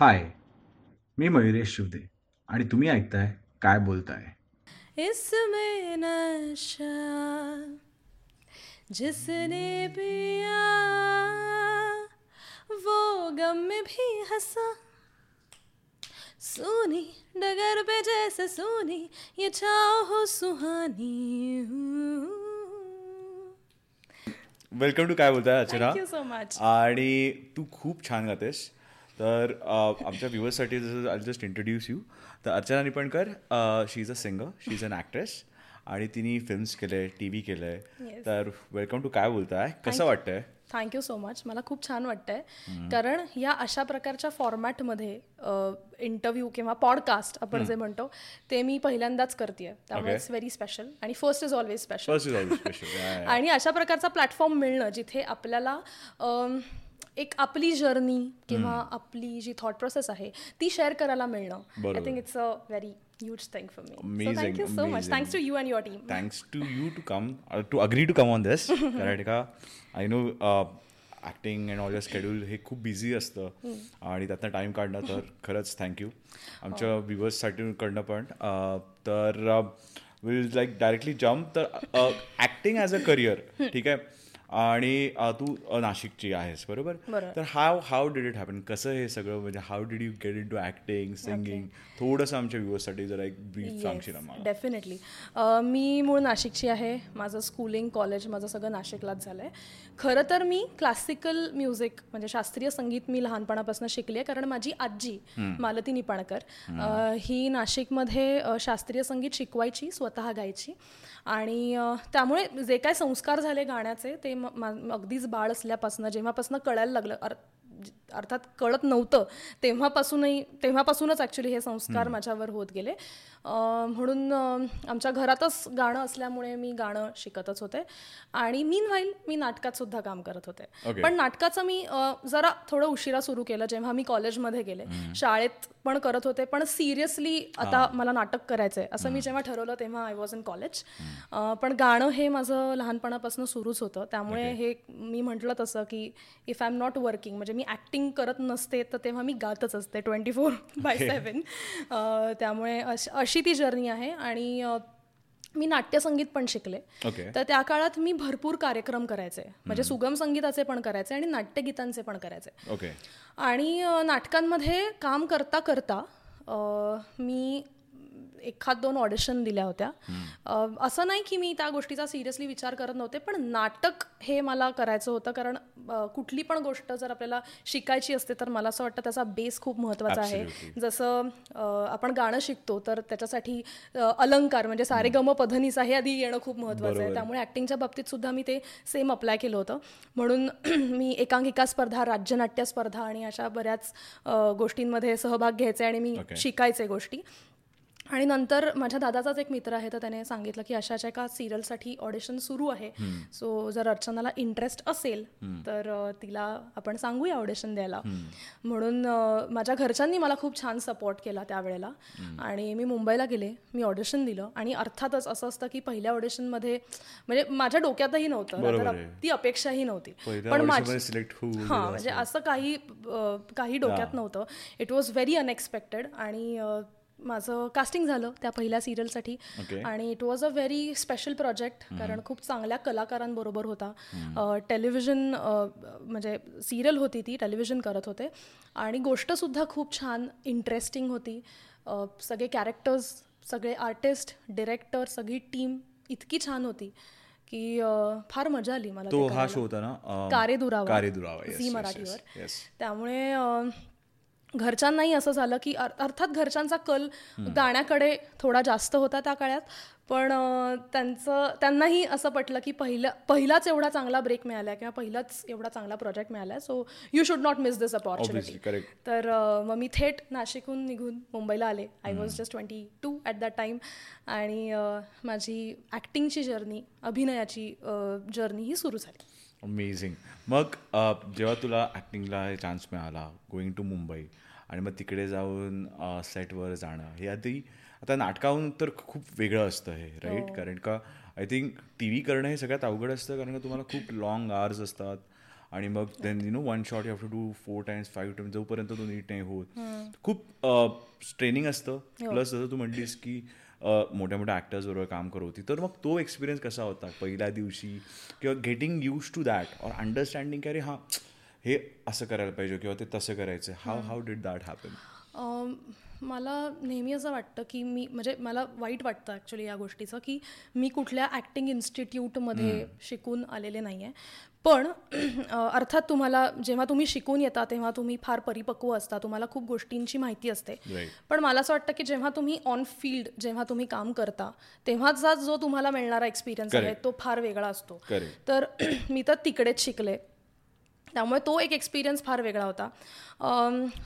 हाय मी मयुरेश शिवदे. आणि तुम्ही ऐकताय काय बोलताय? इसमें नशा जिसने पिया वो गम में भी हंसा। सोनी डगर पे जैसे सोनी ये छाओ हो सुहानी। वेलकम टू काय बोलताय अर्चना थँक्यू सो मच आणि तू खूप छान गातेस. तर अ, आमच्या व्ह्युअर्ससाठी जसं आय जस्ट इंट्रोड्यूस यू तर Archana Nipankar she is a singer she is an actress आणि तिने फिल्म्स केले टी व्ही केले Yes. तर वेलकम टू काय बोलताय? कसं वाटतंय? थँक्यू सो मच मला खूप छान वाटतंय. कारण या अशा प्रकारच्या फॉर्मॅटमध्ये इंटरव्ह्यू किंवा पॉडकास्ट आपण जे म्हणतो ते मी पहिल्यांदाच करते त्यामुळे. इट्स व्हेरी स्पेशल आणि फर्स्ट इज ऑलवेज स्पेशल आणि अशा प्रकारचा प्लॅटफॉर्म मिळणं जिथे आपल्याला अम, एक आपली जर्नी किंवा आपली जी थॉट प्रोसेस आहे ती शेअर करायला मिळणं. I. Think it's a very huge thing for me Amazing, thank you so much amazing. Thanks to you and your team thanks to you to come to agree to come on this कारण का I know acting and all your schedule हे खूप busy असतं. आणि त्यातनं time काढणं तर खरंच थँक्यू आमच्या व्ह्युअर्ससाठी कडनं पण. अ, तर विल लाईक डायरेक्टली जम्प तर ॲक्टिंग ॲज अ करिअर ठीक आहे? आणि तू नाशिकची आहेस बरोबर. तर how how did it happen? कसं हे सगळं? म्हणजे how did you get into acting singing? थोडंसं आमच्या व्ह्युअर्ससाठी जरा एक ब्रीफ सांगशील आम्हाला. डेफिनेटली मी मूळ नाशिकची आहे. माझं स्कूलिंग कॉलेज माझं सगळं नाशिकलाच झालं आहे खरं तर मी क्लासिकल म्युझिक म्हणजे शास्त्रीय संगीत मी लहानपणापासून शिकली आहे. कारण माझी आजी मालती निपाणकर ही नाशिकमध्ये शास्त्रीय संगीत शिकवायची स्वतः गायची. आणि त्यामुळे जे काय संस्कार झाले गाण्याचे ते अगदीच बाळ असल्यापासून जेव्हापासून कळायला लागलं अर अर्थात कळत नव्हतं. तेव्हापासूनही तेव्हापासूनच ॲक्च्युली हे संस्कार माझ्यावर होत गेले. म्हणून आमच्या घरातच गाणं असल्यामुळे मी गाणं शिकतच होते. आणि मीन व्हाईल मी नाटकात सुद्धा काम करत होते. पण नाटकाचं मी जरा थोडं उशिरा सुरू केलं जेव्हा मी कॉलेजमध्ये गेले. शाळेत पण करत होते पण सिरियसली आता मला नाटक करायचंय असं मी जेव्हा ठरवलं तेव्हा आय वॉज इन कॉलेज पण गाणं हे माझं लहानपणापासून सुरूच होतं. त्यामुळे हे मी म्हटलं तसं की if I am not working म्हणजे मी ॲक्टिंग करत नसते तर तेव्हा मी गातच असते ट्वेंटी फोर बाय सेवन त्यामुळे अश- ती जर्नी आहे आणि मी नाट्यसंगीत पण शिकले. ओके तर त्या काळात मी भरपूर कार्यक्रम करायचे. म्हणजे सुगम संगीताचे पण करायचे आणि नाट्यगीतांचे पण करायचे. ओके आणि नाटकांमध्ये काम करता करता मी एखाद दोन ऑडिशन दिल्या होत्या. असं नाही की मी त्या गोष्टीचा सिरियसली विचार करत नव्हते पण नाटक हे मला करायचं होतं कारण कुठली पण गोष्ट जर आपल्याला शिकायची असते तर मला असं वाटतं त्याचा बेस खूप महत्त्वाचा आहे. जसं आपण गाणं शिकतो तर त्याच्यासाठी अलंकार म्हणजे सारे गम पधनीसा हे आधी येणं खूप महत्त्वाचं आहे. त्यामुळे ॲक्टिंगच्या बाबतीत सुद्धा मी ते सेम अप्लाय केलं होतं. म्हणून मी एकांकिका स्पर्धा राज्यनाट्य स्पर्धा आणि अशा बऱ्याच गोष्टींमध्ये सहभाग घ्यायचे आणि मी. शिकायचे गोष्टी. आणि नंतर माझ्या दादाचाच एक मित्र आहे तर त्याने सांगितलं की अशाच्या एका सिरियलसाठी ऑडिशन सुरू आहे. सो जर अर्चनाला इंटरेस्ट असेल तर तिला आपण सांगूया ऑडिशन द्यायला. म्हणून माझ्या घरच्यांनी मला खूप छान सपोर्ट केला त्यावेळेला. आणि मी मुंबईला गेले मी ऑडिशन दिलं. आणि अर्थातच असं असतं की पहिल्या ऑडिशनमध्ये म्हणजे माझ्या डोक्यातही नव्हतं. ती अपेक्षाही नव्हती. पण माझी हां म्हणजे असं. काही काही डोक्यात नव्हतं. इट वॉज व्हेरी अनएक्सपेक्टेड आणि माझं कास्टिंग झालं त्या पहिल्या सिरियलसाठी. आणि it was a very special project कारण खूप चांगल्या कलाकारांबरोबर होता. टेलिव्हिजन म्हणजे सिरियल होती ती टेलिव्हिजन करत होते. आणि गोष्टसुद्धा खूप छान इंटरेस्टिंग होती. सगळे कॅरेक्टर्स सगळे आर्टिस्ट डिरेक्टर सगळी टीम इतकी छान होती की फार मजा आली मला ते हा. शो होता ना कारे दुरावा कारे दुरावा झी yes, मराठीवर. त्यामुळे घरच्यांनाही असं झालं की अर- अर्थात घरच्यांचा कल गाण्याकडे थोडा जास्त होता त्या काळात. पण त्यांचं त्यांनाही असं पटलं की पहिला पहिलाच एवढा चांगला ब्रेक मिळाला किंवा पहिलाच एवढा चांगला प्रोजेक्ट मिळाला so you should not miss this opportunity. तर मग मी थेट नाशिकहून निघून मुंबईला आले. I was just twenty two at that time आणि माझी ॲक्टिंगची जर्नी अभिनयाची जर्नी ही सुरू झाली. अमेझिंग मग जेव्हा तुला ॲक्टिंगला चान्स मिळाला गोईंग टू मुंबई आणि मग तिकडे जाऊन सेटवर जाणं. हे आधी आता नाटकाहून तर खूप वेगळं असतं हे राईट कारण का आय थिंक टी व्ही करणं हे सगळ्यात अवघड असतं कारण का तुम्हाला खूप लॉंग आवर्स असतात. आणि मग then you know one shot you have to do four times five times जोपर्यंत तो नीट नाही होत. खूप ट्रेनिंग असतं. प्लस जसं तू म्हटलीस की मोठ्या मोठ्या ॲक्टर्स बरोबर काम करत होती. तर मग तो एक्सपिरियन्स कसा होता? पहिल्या दिवशी किंवा getting used to that or understanding की अरे हां हे असं करायला पाहिजे किंवा ते तसं करायचं. How how did that happen मला नेहमी असं वाटतं की मी म्हणजे मला वाईट वाटतं ॲक्च्युली या गोष्टीचं की मी कुठल्या ॲक्टिंग इन्स्टिट्यूटमध्ये शिकून आलेले नाही आहे पण अर्थात तुम्हाला जेव्हा तुम्ही शिकून येता तेव्हा तुम्ही फार परिपक्व असता तुम्हाला खूप गोष्टींची माहिती असते. पण मला असं वाटतं की जेव्हा तुम्ही ऑन फील्ड जेव्हा तुम्ही काम करता तेव्हाचा जो तुम्हाला मिळणारा एक्सपिरियन्स आहे. तो फार वेगळा असतो. तर मी तर तिकडेच शिकले. त्यामुळे तो एक एक्सपिरियन्स फार वेगळा होता.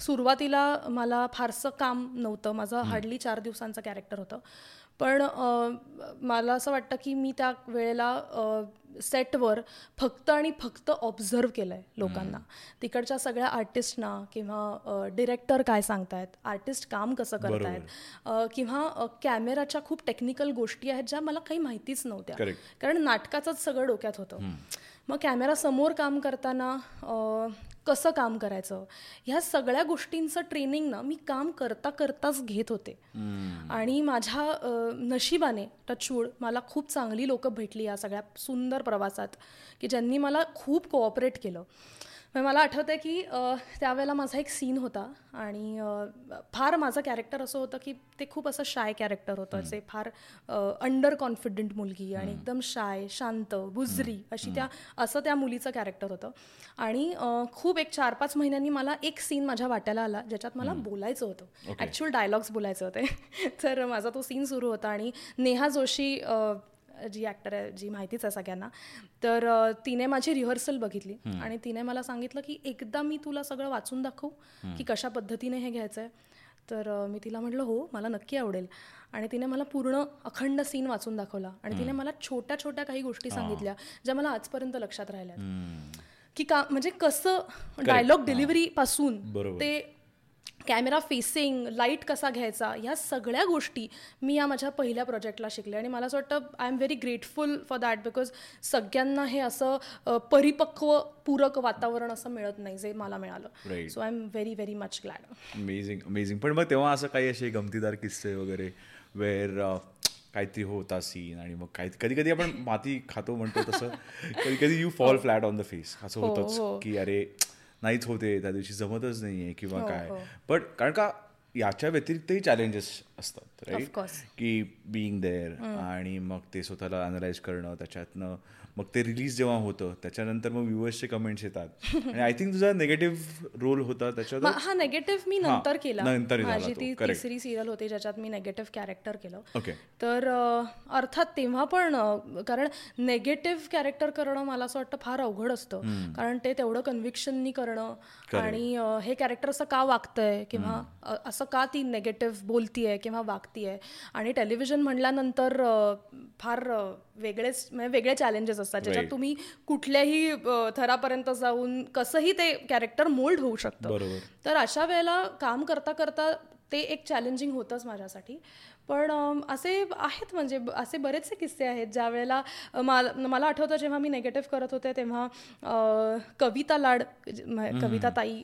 सुरुवातीला मला फारसं काम नव्हतं. माझं हार्डली चार दिवसांचं कॅरेक्टर होतं. पण मला असं वाटतं की मी त्या वेळेला सेटवर फक्त आणि फक्त ऑब्झर्व केलं आहे लोकांना तिकडच्या सगळ्या आर्टिस्टना किंवा डिरेक्टर काय सांगतायत आर्टिस्ट काम कसं करतायत किंवा कॅमेराच्या खूप टेक्निकल गोष्टी आहेत ज्या मला काही माहितीच नव्हत्या. कारण नाटकाचंच सगळं डोक्यात होतं. मग कॅमेरा समोर काम करताना कसं काम करायचं? ह्या सगळ्या गोष्टींचं ट्रेनिंग ना मी काम करता करताच घेत होते. आणि माझ्या नशिबाने टचवूड मला खूप चांगली लोकं भेटली या सगळ्या सुंदर प्रवासात की ज्यांनी मला खूप कोऑपरेट केलं. म्हणजे मला आठवतं आहे की त्यावेळेला माझा एक सीन होता आणि फार माझं कॅरेक्टर असं होतं की ते खूप असं शाय कॅरेक्टर होतं. जे फार अंडर कॉन्फिडंट मुलगी आणि एकदम शाय शांत बुजरी अशी त्या असं त्या मुलीचं कॅरेक्टर होतं. आणि खूप एक चार पाच महिन्यांनी मला एक सीन माझ्या वाट्याला आला ज्याच्यात मला बोलायचं होतं. ॲक्च्युअल डायलॉग्स बोलायचे होते. तर माझा तो सीन सुरू होता आणि नेहा जोशी जी ॲक्टर आहे जी माहितीच आहे सगळ्यांना. तर तिने माझी रिहर्सल बघितली. आणि तिने मला सांगितलं की एकदा मी तुला सगळं वाचून दाखवू की कशा पद्धतीने हे घ्यायचं आहे तर मी तिला म्हटलं हो मला नक्की आवडेल. आणि तिने मला पूर्ण अखंड सीन वाचून दाखवला. आणि तिने मला छोट्या छोट्या काही गोष्टी सांगितल्या ज्या मला आजपर्यंत लक्षात राहिल्यात. की का म्हणजे कसं डायलॉग डिलिव्हरी पासून. ते कॅमेरा फेसिंग लाइट कसा घ्यायचा ह्या सगळ्या गोष्टी मी या माझ्या पहिल्या प्रोजेक्टला शिकले. आणि मला असं वाटतं I am very grateful for that because सगळ्यांना हे असं परिपक्व पूरक वातावरण असं मिळत नाही जे मला मिळालं. So I am very very much glad amazing amazing पण मग तेव्हा असं काही असे गमतीदार किस्से वगैरे वेअर काहीतरी होता सीन आणि मग काही कधी कधी आपण माती खातो म्हणतो तसं. कधी कधी you fall flat on the face असं हो, होतंच हो. की अरे नाहीच होते त्या दिवशी जमतच नाहीये किंवा हो, काय हो. पण कारण का याच्या व्यतिरिक्तही चॅलेंजेस असतात राईट. की बिईंग देअर आणि मग ते स्वतःला अनालाइज करणं त्याच्यातनं मग ते रिलीज जेव्हा होतं त्याच्यानंतर मग व्ह्युअर्सचे कमेंट्स येतात. आणि आय थिंक तुझा निगेटिव्ह रोल होता त्याच्यात हा नेगेटिव्ह मी नंतर केला. नंतर माझी तो. तिसरी सिरियल होती ज्याच्यात मी नेगेटिव्ह कॅरेक्टर केलं. ओके तर अर्थात तेव्हा पण कारण नेगेटिव्ह कॅरेक्टर करणं मला असं वाटतं फार अवघड असतं. कारण ते तेवढं कन्व्हिक्शननी करणं आणि हे कॅरेक्टर असं का वागतंय किंवा असं का ती नेगेटिव्ह बोलतीये किंवा वागतीये. आणि टेलिव्हिजन म्हणल्यानंतर फार वेगळेच म्हणजे वेगळे चॅलेंजेस असतात ज्याच्यात. तुम्ही कुठल्याही थरापर्यंत जाऊन कसंही ते कॅरेक्टर मोल्ड होऊ शकतं. तर अशा वेळेला काम करता करता ते एक चॅलेंजिंग होतंच माझ्यासाठी पण असे आहेत म्हणजे असे बरेचसे किस्से आहेत ज्या वेळेला मला मला आठवतं जेव्हा मी नेगेटिव्ह करत होते तेव्हा कविता लाड कविता ताई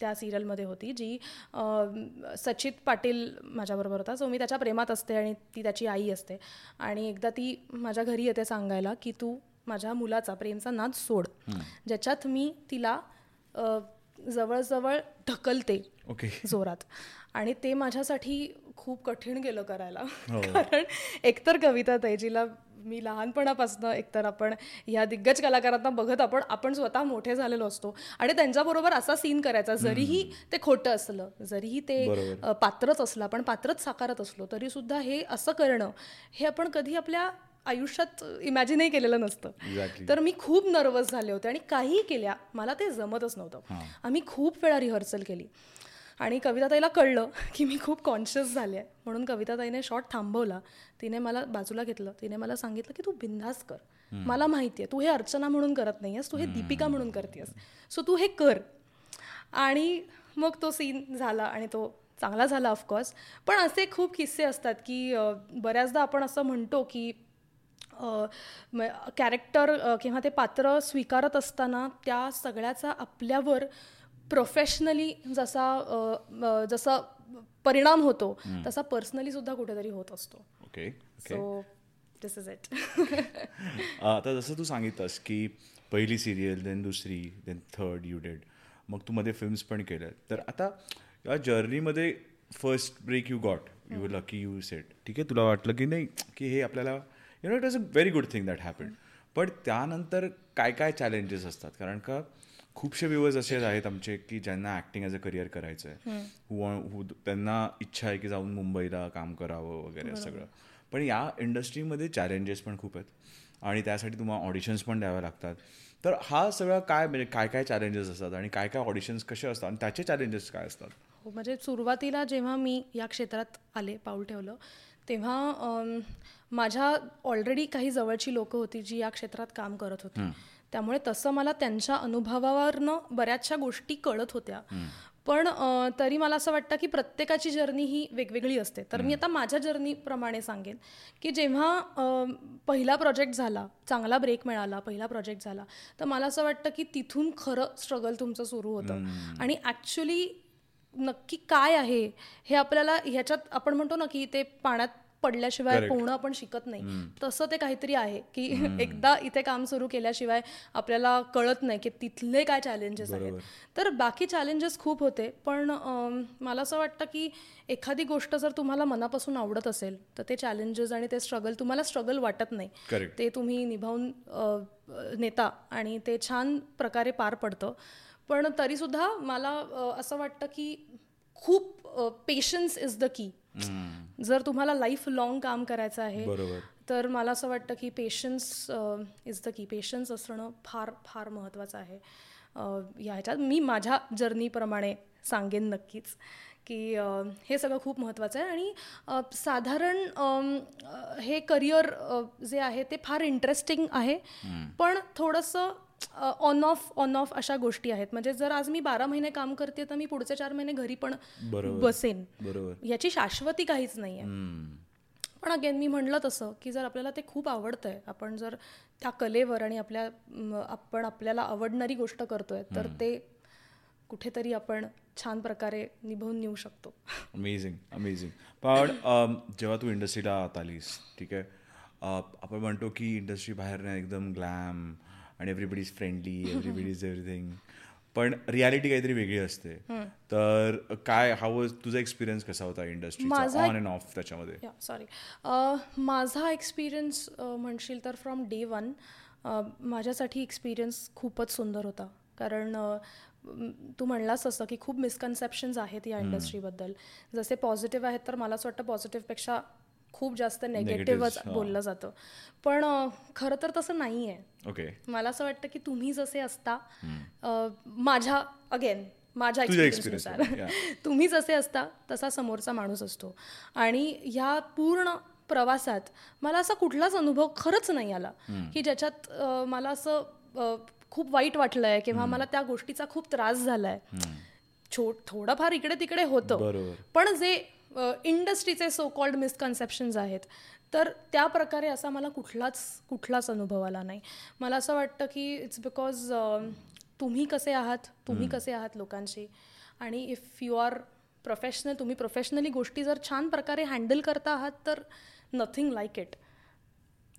त्या सिरियलमध्ये होती जी सचित पाटील माझ्याबरोबर होता. सो मी त्याच्या प्रेमात असते आणि ती त्याची आई असते. आणि एकदा ती माझ्या घरी येते सांगायला की तू माझ्या मुलाचा प्रेमचा नाद सोड. ज्याच्यात मी तिला जवळजवळ ढकलते ओके. जोरात. आणि ते माझ्यासाठी खूप कठीण गेलं करायला. हो. कारण एकतर कविता तैजीला मी लहानपणापासून एकतर आपण ह्या दिग्गज कलाकारांना बघत आपण आपण स्वतः मोठे झालेलो असतो. आणि त्यांच्याबरोबर असा सीन करायचा जरीही ते खोटं असलं जरीही ते पात्रच असलं आपण पात्रच साकारत असलो तरी सुद्धा हे असं करणं हे आपण कधी आपल्या आयुष्यात इमॅजिनही केलेलं नसतं. Exactly. तर मी खूप नर्वस झाले होते आणि काहीही केल्या मला ते जमतच नव्हतं. आम्ही खूप वेळा रिहर्सल केली. आणि कविताताईला कळलं की मी खूप कॉन्शियस झाले आहे. म्हणून कविताताईने शॉट थांबवला. तिने मला बाजूला घेतलं. तिने मला सांगितलं की तू बिंदास कर. मला माहिती आहे. तू हे अर्चना म्हणून करत नाही आहेस तू हे दीपिका म्हणून करतेस सो तू हे कर. आणि मग तो सीन झाला आणि तो चांगला झाला ऑफकोर्स पण असे खूप किस्से असतात की बऱ्याचदा आपण असं म्हणतो की कॅरेक्टर किंवा ते पात्र स्वीकारत असताना त्या सगळ्याचा आपल्यावर प्रोफेशनली जसा जसा परिणाम होतो तसा पर्सनली सुद्धा कुठेतरी होत असतो. Okay okay so this is it आता जसं तू सांगितलंस की पहिली सिरियल देन दुसरी देन थर्ड यू डेड मग तू मध्ये फिल्म्स पण केल्या तर आता या जर्नीमध्ये first break you got you lucky you set ठीक आहे तुला वाटलं की नाही की हे आपल्याला you know it was a very good thing that happen पण त्यानंतर काय काय चॅलेंजेस असतात? कारण का खूपशे व्ह्युअर्स असे आहेत आमचे की ज्यांना ॲक्टिंग ॲज अ करिअर करायचं आहे त्यांना इच्छा आहे की जाऊन मुंबईला काम करावं वगैरे सगळं. पण या इंडस्ट्रीमध्ये चॅलेंजेस पण खूप आहेत. आणि त्यासाठी तुम्हाला ऑडिशन्स पण द्याव्या लागतात. तर हा सगळा काय म्हणजे काय काय चॅलेंजेस असतात आणि काय काय ऑडिशन्स कसे असतात आणि त्याचे चॅलेंजेस काय असतात? हो म्हणजे सुरुवातीला जेव्हा मी या क्षेत्रात आले पाऊल ठेवलं तेव्हा माझ्या ऑलरेडी काही जवळची लोकं होती जी या क्षेत्रात काम करत होती. त्यामुळे तसं मला त्यांच्या अनुभवावरनं बऱ्याचशा गोष्टी कळत होत्या. पण तरी मला असं वाटतं की प्रत्येकाची जर्नी ही वेगवेगळी असते. तर मी आता माझ्या जर्नीप्रमाणे सांगेन की जेव्हा पहिला प्रोजेक्ट झाला चांगला ब्रेक मिळाला पहिला प्रोजेक्ट झाला तर मला असं वाटतं की तिथून खरं स्ट्रगल तुमचं सुरू होतं. आणि ॲक्च्युली नक्की काय आहे हे आपल्याला ह्याच्यात आपण म्हणतो ना की ते पाण्यात पडल्याशिवाय. पोहणं आपण शिकत नाही. तसं ते काहीतरी आहे की एकदा इथे काम सुरू केल्याशिवाय आपल्याला कळत नाही की तिथले काय चॅलेंजेस आहेत. तर बाकी चॅलेंजेस खूप होते पण मला असं वाटतं की एखादी गोष्ट जर तुम्हाला मनापासून आवडत असेल तर ते चॅलेंजेस आणि ते स्ट्रगल तुम्हाला स्ट्रगल वाटत नाही. ते तुम्ही निभावून नेता आणि ते छान प्रकारे पार पडतं. पण तरीसुद्धा मला असं वाटतं की खूप पेशन्स इज द की जर तुम्हाला लाईफ लॉंग काम करायचं आहे तर मला असं वाटतं की patience is the key patience असणं फार फार महत्त्वाचं आहे. या ह्याच्यात मी माझ्या जर्नीप्रमाणे सांगेन नक्कीच की अ, हे सगळं खूप महत्त्वाचं आहे. आणि अ, साधारण अ, हे करिअर जे आहे ते फार इंटरेस्टिंग आहे. पण थोडंसं ऑन ऑफ ऑन ऑफ अशा गोष्टी आहेत. म्हणजे जर आज मी बारा महिने काम करते तर मी पुढचे चार महिने घरी पण. बसेन. बरोबर. याची शाश्वती काहीच नाही आहे. पण अगेन मी म्हणलं तसं की जर आपल्याला ते खूप आवडतंय आपण जर त्या कलेवर आणि आपल्या आपण आपल्याला आवडणारी गोष्ट करतोय तर ते कुठेतरी आपण छान प्रकारे निभावून नेऊ शकतो. अमेझिंग अमेझिंग पण जेव्हा तू इंडस्ट्रीला आत आलीस ठीक आहे आपण म्हणतो की इंडस्ट्री बाहेर नाही एकदम ग्लॅम आणि everybody is friendly everybody is everything पण रियालिटी काहीतरी वेगळी असते. तर काय हा वॉज तुझा एक्सपिरियन्स कसा होता इंडस्ट्रीचा माझा ऑन अँड ऑफ त्याच्यामध्ये? या सॉरी माझा एक्सपिरियन्स म्हणशील तर फ्रॉम डे वन माझ्यासाठी एक्सपिरियन्स खूपच सुंदर होता. कारण तू म्हणलास असं की खूप मिसकन्सेप्शन्स आहेत या इंडस्ट्रीबद्दल जसे पॉझिटिव्ह आहेत तर मला असं वाटतं पॉझिटिव्हपेक्षा खूप जास्त नेगेटिव्हच. बोललं जातं. पण खरं तर तसं नाही आहे ओके मला असं वाटतं की तुम्ही जसे असता माझ्या अगेन माझ्या एक्सपिरियन्सनुसार तुम्ही जसे असता तसा समोरचा माणूस असतो. आणि ह्या पूर्ण प्रवासात मला असा कुठलाच अनुभव खरंच नाही आला की ज्याच्यात मला असं खूप वाईट वाटलंय किंवा मला त्या गोष्टीचा खूप त्रास झालाय. छोट थोडंफार इकडे तिकडे होतं. पण जे इंडस्ट्रीचे सो कॉल्ड मिसकन्सेप्शन्स आहेत. तर त्या प्रकारे असा मला कुठलाच कुठलाच अनुभव आला नाही. मला असं वाटतं की इट्स बिकॉज तुम्ही कसे आहात तुम्ही कसे आहात लोकांशी? आणि इफ यू आर प्रोफेशनल तुम्ही प्रोफेशनली गोष्टी जर छान प्रकारे हँडल करता आहात तर nothing like it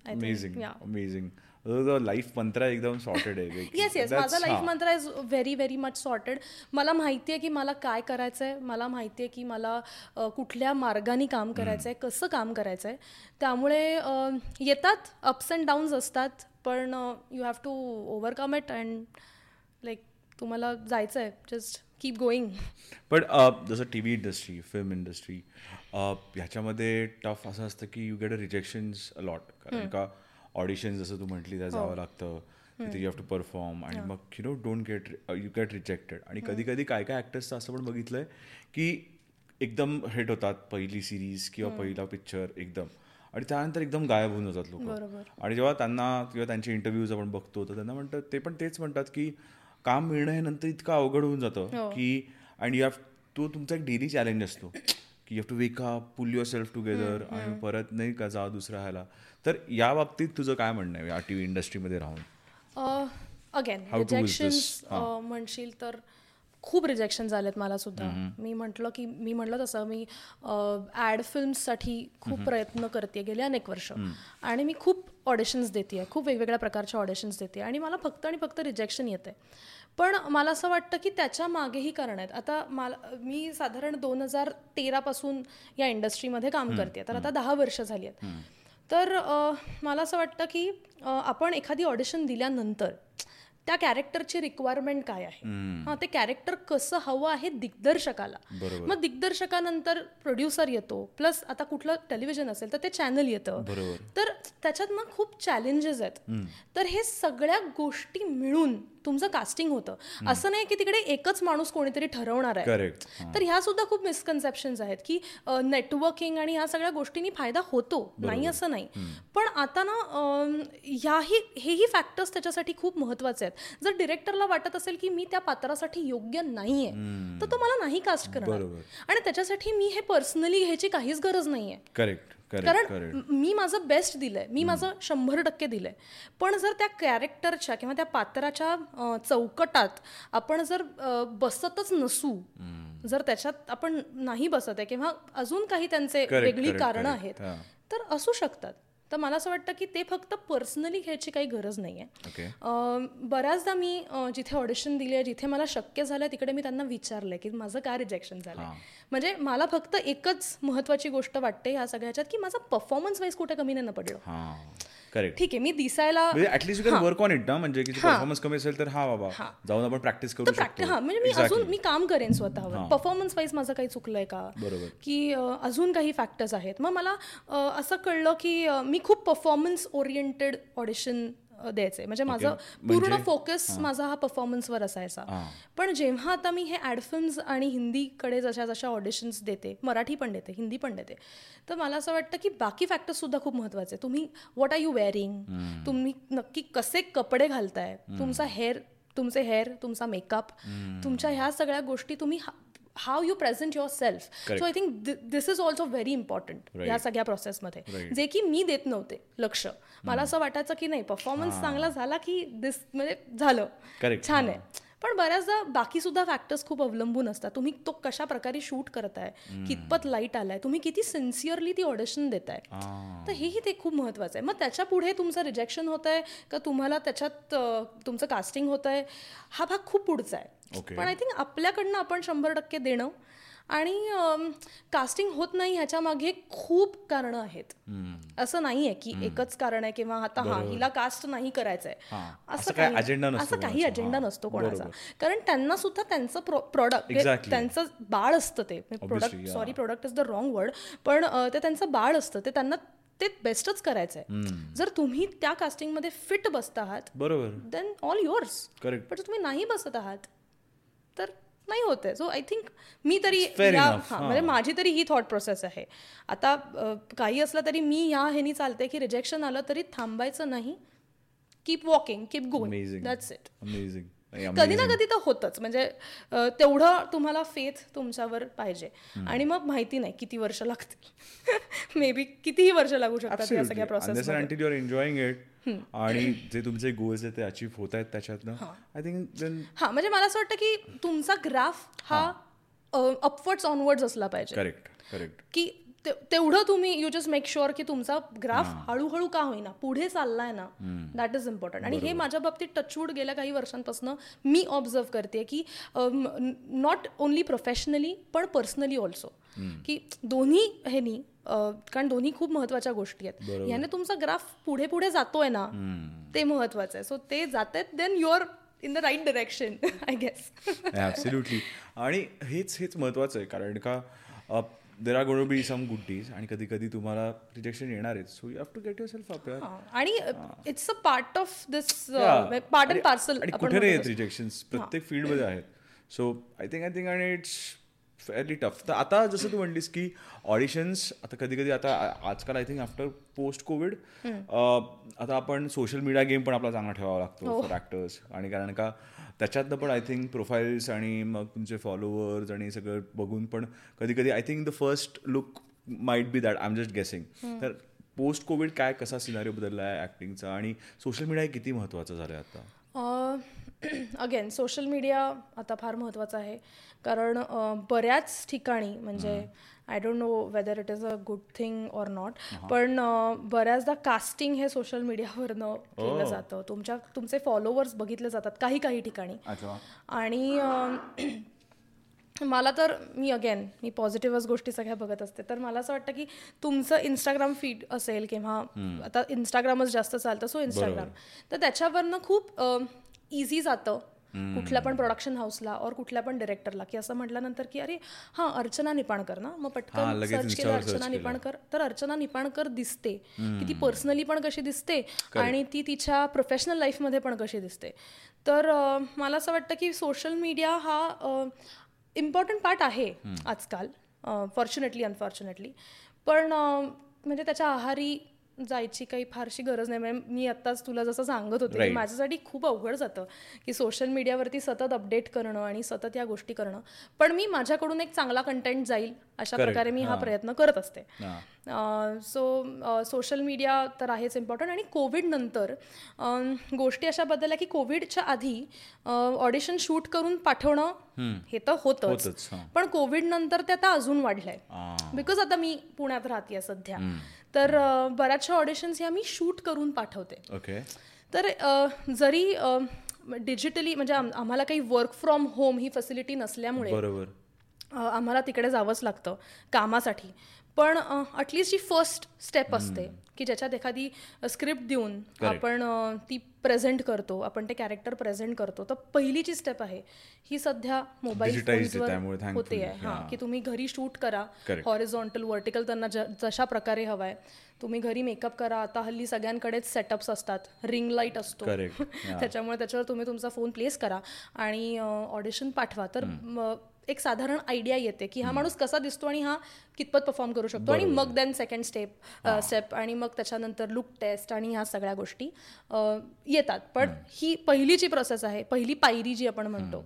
amazing amazing life mantra एकदम सॉर्टेड आहे येस येस माझा life. Mantra is very very much sorted मला माहिती आहे की मला काय करायचं आहे मला माहिती आहे की मला कुठल्या मार्गाने काम करायचं आहे कसं काम करायचं आहे त्यामुळे येतात अप्स अँड डाऊन्स असतात पण you have to overcome it and like तुम्हाला जायचं आहे जस्ट कीप गोईंग पण जसं T V industry film industry ह्याच्यामध्ये टफ असं असतं की you get a rejections a lot कारण का ऑडिशन जसं तू म्हटली त्या जावं लागतं तिथे यू हॅव टू परफॉर्म आणि मग you know don't get you get rejected आणि कधी कधी काय काय ॲक्टर्सचं असं पण बघितलंय की एकदम हिट होतात पहिली सिरीज किंवा पहिला पिक्चर एकदम. आणि त्यानंतर एकदम गायब होऊन जातात लोक. आणि जेव्हा त्यांना किंवा त्यांचे इंटरव्ह्यूज आपण बघतो तर त्यांना म्हणतात ते पण तेच म्हणतात की काम मिळणं हे नंतर इतकं अवघड होऊन जातं की आणि यू हॅव तो तुमचा एक डेली चॅलेंज असतो. की you have to wake up pull yourself together आणि परत नाही का जा दुसऱ्या ह्याला. तर या बाबतीत तुझं काय म्हणणं आहे या टी व्ही इंडस्ट्रीमध्ये राहून? Again rejection? म्हणशील तर खूप रिजेक्शन झालेत मला सुद्धा. मी म्हटलं की मी म्हटलं तसं मी ॲड फिल्म्ससाठी खूप प्रयत्न करते गेले अनेक वर्ष. आणि मी खूप ऑडिशन्स देते खूप वेगवेगळ्या प्रकारच्या ऑडिशन्स देते आणि मला फक्त आणि फक्त रिजेक्शन येते पण मला असं वाटतं की त्याच्या मागेही कारण आहेत. आता मला मी साधारण दोन हजार तेरापासून या इंडस्ट्रीमध्ये काम करते. तर आता दहा वर्ष झाली आहेत. तर मला असं वाटतं की आपण एखादी ऑडिशन दिल्यानंतर त्या कॅरेक्टरची रिक्वायरमेंट काय आहे? हां. ते कॅरेक्टर कसं हवं आहे दिग्दर्शकाला. मग दिग्दर्शकानंतर प्रोड्युसर येतो प्लस आता कुठलं टेलिव्हिजन असेल तर ते चॅनल येतं. तर त्याच्यात मग खूप चॅलेंजेस आहेत. तर हे सगळ्या गोष्टी मिळून तुमचं कास्टिंग होतं. असं नाही की तिकडे एकच माणूस कोणीतरी ठरवणार आहे. तर ह्या सुद्धा खूप मिसकन्सेप्शन्स आहेत की नेटवर्किंग आणि ह्या सगळ्या गोष्टींनी फायदा होतो. नाही असं नाही. पण आता ना ह्याही हेही फॅक्टर्स त्याच्यासाठी खूप महत्त्वाचे आहेत. जर डिरेक्टरला वाटत असेल की मी त्या पात्रासाठी योग्य नाहीये तर तो मला नाही कास्ट करणार. आणि त्याच्यासाठी मी हे पर्सनली घ्यायची काहीच गरज नाहीये. करेक्ट कारण म- माझं बेस्ट दिलंय. मी माझं शंभर टक्के दिलंय. पण जर त्या कॅरेक्टरच्या किंवा त्या पात्राच्या चौकटात आपण जर बसतच नसू जर त्याच्यात आपण नाही बसत आहे किंवा अजून काही त्यांचे वेगळी कारणं. आहेत. तर असू शकतात. तर मला असं वाटतं की ते फक्त पर्सनली घ्यायची काही गरज नाही आहे बऱ्याचदा मी जिथे ऑडिशन दिली आहे जिथे मला शक्य झालं तिकडे मी त्यांना विचारलंय की माझं काय रिजेक्शन झालं म्हणजे मला फक्त एकच महत्वाची गोष्ट वाटते ह्या सगळ्याच्यात की माझा परफॉर्मन्स वाईज कुठे कमी नाही ना पडलं. करेक्ट ठीक आहे मी दिसायला at least you can work on it ना? म्हणजे की परफॉर्मन्स कमी असेल तर हा बाबा जाऊन आपण प्रॅक्टिस करू शकतो. हा म्हणजे मी अजून मी काम करेन स्वतःवर. परफॉर्मन्स वाईज माझं काही चुकलंय का? बरोबर. की अजून काही फॅक्टर्स आहेत. मग मला असं कळलं की मी खूप परफॉर्मन्स ओरिएंटेड ऑडिशन द्यायचे म्हणजे माझं पूर्ण फोकस माझा हा परफॉर्मन्सवर असायचा. पण जेव्हा आता मी हे ॲड फिल्म्स आणि हिंदीकडे जशा जशा ऑडिशन्स देते मराठी पण देते हिंदी पण देते तर मला असं वाटतं की बाकी फॅक्टर्स सुद्धा खूप महत्त्वाचे आहेत. तुम्ही व्हॉट आर यू वेअरिंग तुम्ही नक्की कसे कपडे घालताय? तुमचा हेअर तुमचे हेअर तुमचा मेकअप तुमच्या ह्या सगळ्या गोष्टी तुम्ही how you present yourself so I think this is also very important या सगळ्या प्रोसेसमध्ये जे की मी देत नव्हते लक्ष. मला असं वाटायचं की नाही परफॉर्मन्स चांगला झाला की दिस म्हणजे झालं. छान आहे. पण बऱ्याचदा बाकी सुद्धा फॅक्टर्स खूप अवलंबून असतात. तुम्ही तो कशा प्रकारे शूट करताय कितपत लाइट आलाय तुम्ही किती सिन्सिअरली ती ऑडिशन देताय. तर हेही ते खूप महत्वाचं आहे. मग त्याच्या पुढे तुमचं रिजेक्शन होत आहे का तुम्हाला त्याच्यात तुमचं कास्टिंग होत आहे हा भाग खूप पुढचा आहे. पण आय थिंक आपल्याकडनं आपण शंभर टक्के देणं आणि कास्टिंग होत नाही ह्याच्या मागे खूप कारणं आहेत. असं नाहीये की एकच कारण आहे किंवा आता हा हिला कास्ट नाही करायचंय. असं काही असं काही. अजेंडा. नसतो कोणाचा. कारण त्यांना सुद्धा त्यांचं प्रोडक्ट. त्यांचं बाळ असतं ते. Product. Sorry product is the wrong word पण ते त्यांचं बाळ असतं. ते त्यांना ते बेस्टच करायचं आहे जर तुम्ही त्या कास्टिंगमध्ये फिट बसत आहात बरोबर. देन ऑल युअर्स करेक्ट पण तुम्ही नाही बसत आहात तर नाही होते सो आय थिंक मी तरी या हा, म्हणजे माझी तरी ही थॉट प्रोसेस आहे. आता काही असलं तरी मी ह्या ह्यानी चालते की रिजेक्शन आलं तरी थांबायचं नाही. Keep walking keep going that's it amazing कधी ना कधी तर होतच. म्हणजे तेवढं तुम्हाला फेथ तुमच्यावर पाहिजे. आणि मग माहिती नाही किती वर्ष लागतील. मे बी कितीही वर्ष लागू शकतात या सगळ्या प्रोसेस आणि जे तुमचे गोल्स आहेत ते अचीव्ह होत आहेत त्याच्यातनं आय थिंक देन हा म्हणजे मला असं वाटतं की तुमचा ग्राफ हा अपवर्ड्स ऑनवर्ड्स असला पाहिजे. करेक्ट करेक्ट की तेवढं तुम्ही यू जस्ट मेक शुअर की तुमचा ग्राफ हळूहळू का होईना पुढे चाललाय ना दॅट इज इम्पॉर्टंट आणि हे माझ्या बाबतीत टचवूड गेल्या काही वर्षांपासून मी ऑब्झर्व करते की नॉट ओन्ली प्रोफेशनली पण पर्सनली ऑल्सो की दोन्ही ह्यानी कारण दोन्ही खूप महत्त्वाच्या गोष्टी आहेत. ह्याने तुमचा ग्राफ पुढे पुढे जातोय ना ते महत्वाचं आहे. सो ते जात आहेत then you're in the right direction I guess absolutely आणि हेच हेच महत्वाचं आहे कारण का देर आर गोड बी सम गुड डेज आणि कधी कधी तुम्हाला रिजेक्शन येणार आहे so you have to get yourself up आणि it's a part of this part and parcel कुठे नाही आहेत रिजेक्शन प्रत्येक फील्डमध्ये आहेत. So I think I think आणि इट्स फेअरली टफ तर आता जसं तू म्हणलीस की ऑडिशन्स आता कधी कधी आता आजकाल I think after post Covid आता आपण सोशल मीडिया गेम पण आपला चांगला ठेवावा लागतो फॉर ॲक्टर्स आणि कारण का त्याच्यातनं पण आय थिंक प्रोफाईल्स आणि मग तुमचे फॉलोअर्स आणि सगळं बघून पण कधी कधी I think the first look might be that I am just guessing तर पोस्ट कोविड काय कसा सिनारिओ बदलला आहे ॲक्टिंगचा आणि सोशल मीडिया किती महत्त्वाचं झालं आहे आता अगेन सोशल मीडिया आता फार महत्त्वाचा आहे. कारण बऱ्याच ठिकाणी म्हणजे I don't know whether it is a good thing or not पण बऱ्याचदा कास्टिंग हे सोशल मीडियावरनं केलं जातं. तुमच्या तुमचे फॉलोवर्स बघितले जातात काही काही ठिकाणी. आणि मला तर मी अगेन मी पॉझिटिव्हच गोष्टी सगळ्या बघत असते. तर मला असं वाटतं की तुमचं इंस्टाग्राम फीड असेल किंवा आता इंस्टाग्रामच जास्त चालतं सो इंस्टाग्राम तर त्याच्यावरनं खूप इझी जातं कुठल्या पण प्रोडक्शन हाऊसला और कुठल्या पण डिरेक्टरला की असं म्हटल्यानंतर की अरे हां अर्चना निपाणकर ना मग पटकन सर्च केलं अर्चना. निपाणकर. तर अर्चना निपाणकर दिसते. की ती पर्सनली पण कशी दिसते आणि ती तिच्या प्रोफेशनल लाईफमध्ये पण कशी दिसते. तर मला असं वाटतं की सोशल मीडिया हा इम्पॉर्टंट पार्ट आहे आजकाल फॉर्च्युनेटली अनफॉर्च्युनेटली पण म्हणजे त्याच्या आहारी जायची काही फारशी गरज नाही म्हणजे मी आत्ताच तुला जसं सांगत होते की. माझ्यासाठी खूप अवघड जातं की सोशल मीडियावरती सतत अपडेट करणं आणि सतत या गोष्टी करणं पण मी माझ्याकडून एक चांगला कंटेंट जाईल अशा. प्रकारे मी हा प्रयत्न करत असते. सो सोशल मीडिया तर आहेच इम्पॉर्टंट आणि कोविड नंतर गोष्टी अशा बदलल्या की कोविडच्या आधी ऑडिशन शूट करून पाठवणं हे तर होतंच. पण कोविड नंतर ते आता अजून वाढलंय. बिकॉज आता मी पुण्यात राहते सध्या तर बऱ्याचशा ऑडिशन्स ह्या मी शूट करून पाठवते. ओके. तर जरी डिजिटली म्हणजे आम- आम्हाला काही वर्क फ्रॉम होम ही फॅसिलिटी नसल्यामुळे आम्हाला तिकडे जावंच लागतं कामासाठी. पण अटलिस्ट जी फर्स्ट स्टेप असते. की ज्याच्यात एखादी स्क्रिप्ट देऊन आपण ती प्रेझेंट करतो आपण ते कॅरेक्टर प्रेझेंट करतो. तर पहिली जी स्टेप आहे ही सध्या मोबाईल होते आहे. हां. की तुम्ही घरी शूट करा. हॉरिझॉन्टल वर्टिकल त्यांना जशा प्रकारे हवाय. तुम्ही घरी मेकअप करा आता हल्ली सगळ्यांकडेच सेटअप्स असतात रिंग लाइट असतो. त्याच्यामुळे त्याच्यावर तुम्ही तुमचा फोन प्लेस करा आणि ऑडिशन पाठवा. तर एक साधारण आयडिया येते की हा माणूस कसा दिसतो आणि हा कितपत परफॉर्म करू शकतो. आणि मग देन सेकंड स्टेप स्टेप आणि मग त्याच्यानंतर लुक टेस्ट आणि ह्या सगळ्या गोष्टी अ, येतात. पण ही पहिली जी प्रोसेस आहे पहिली पायरी जी आपण म्हणतो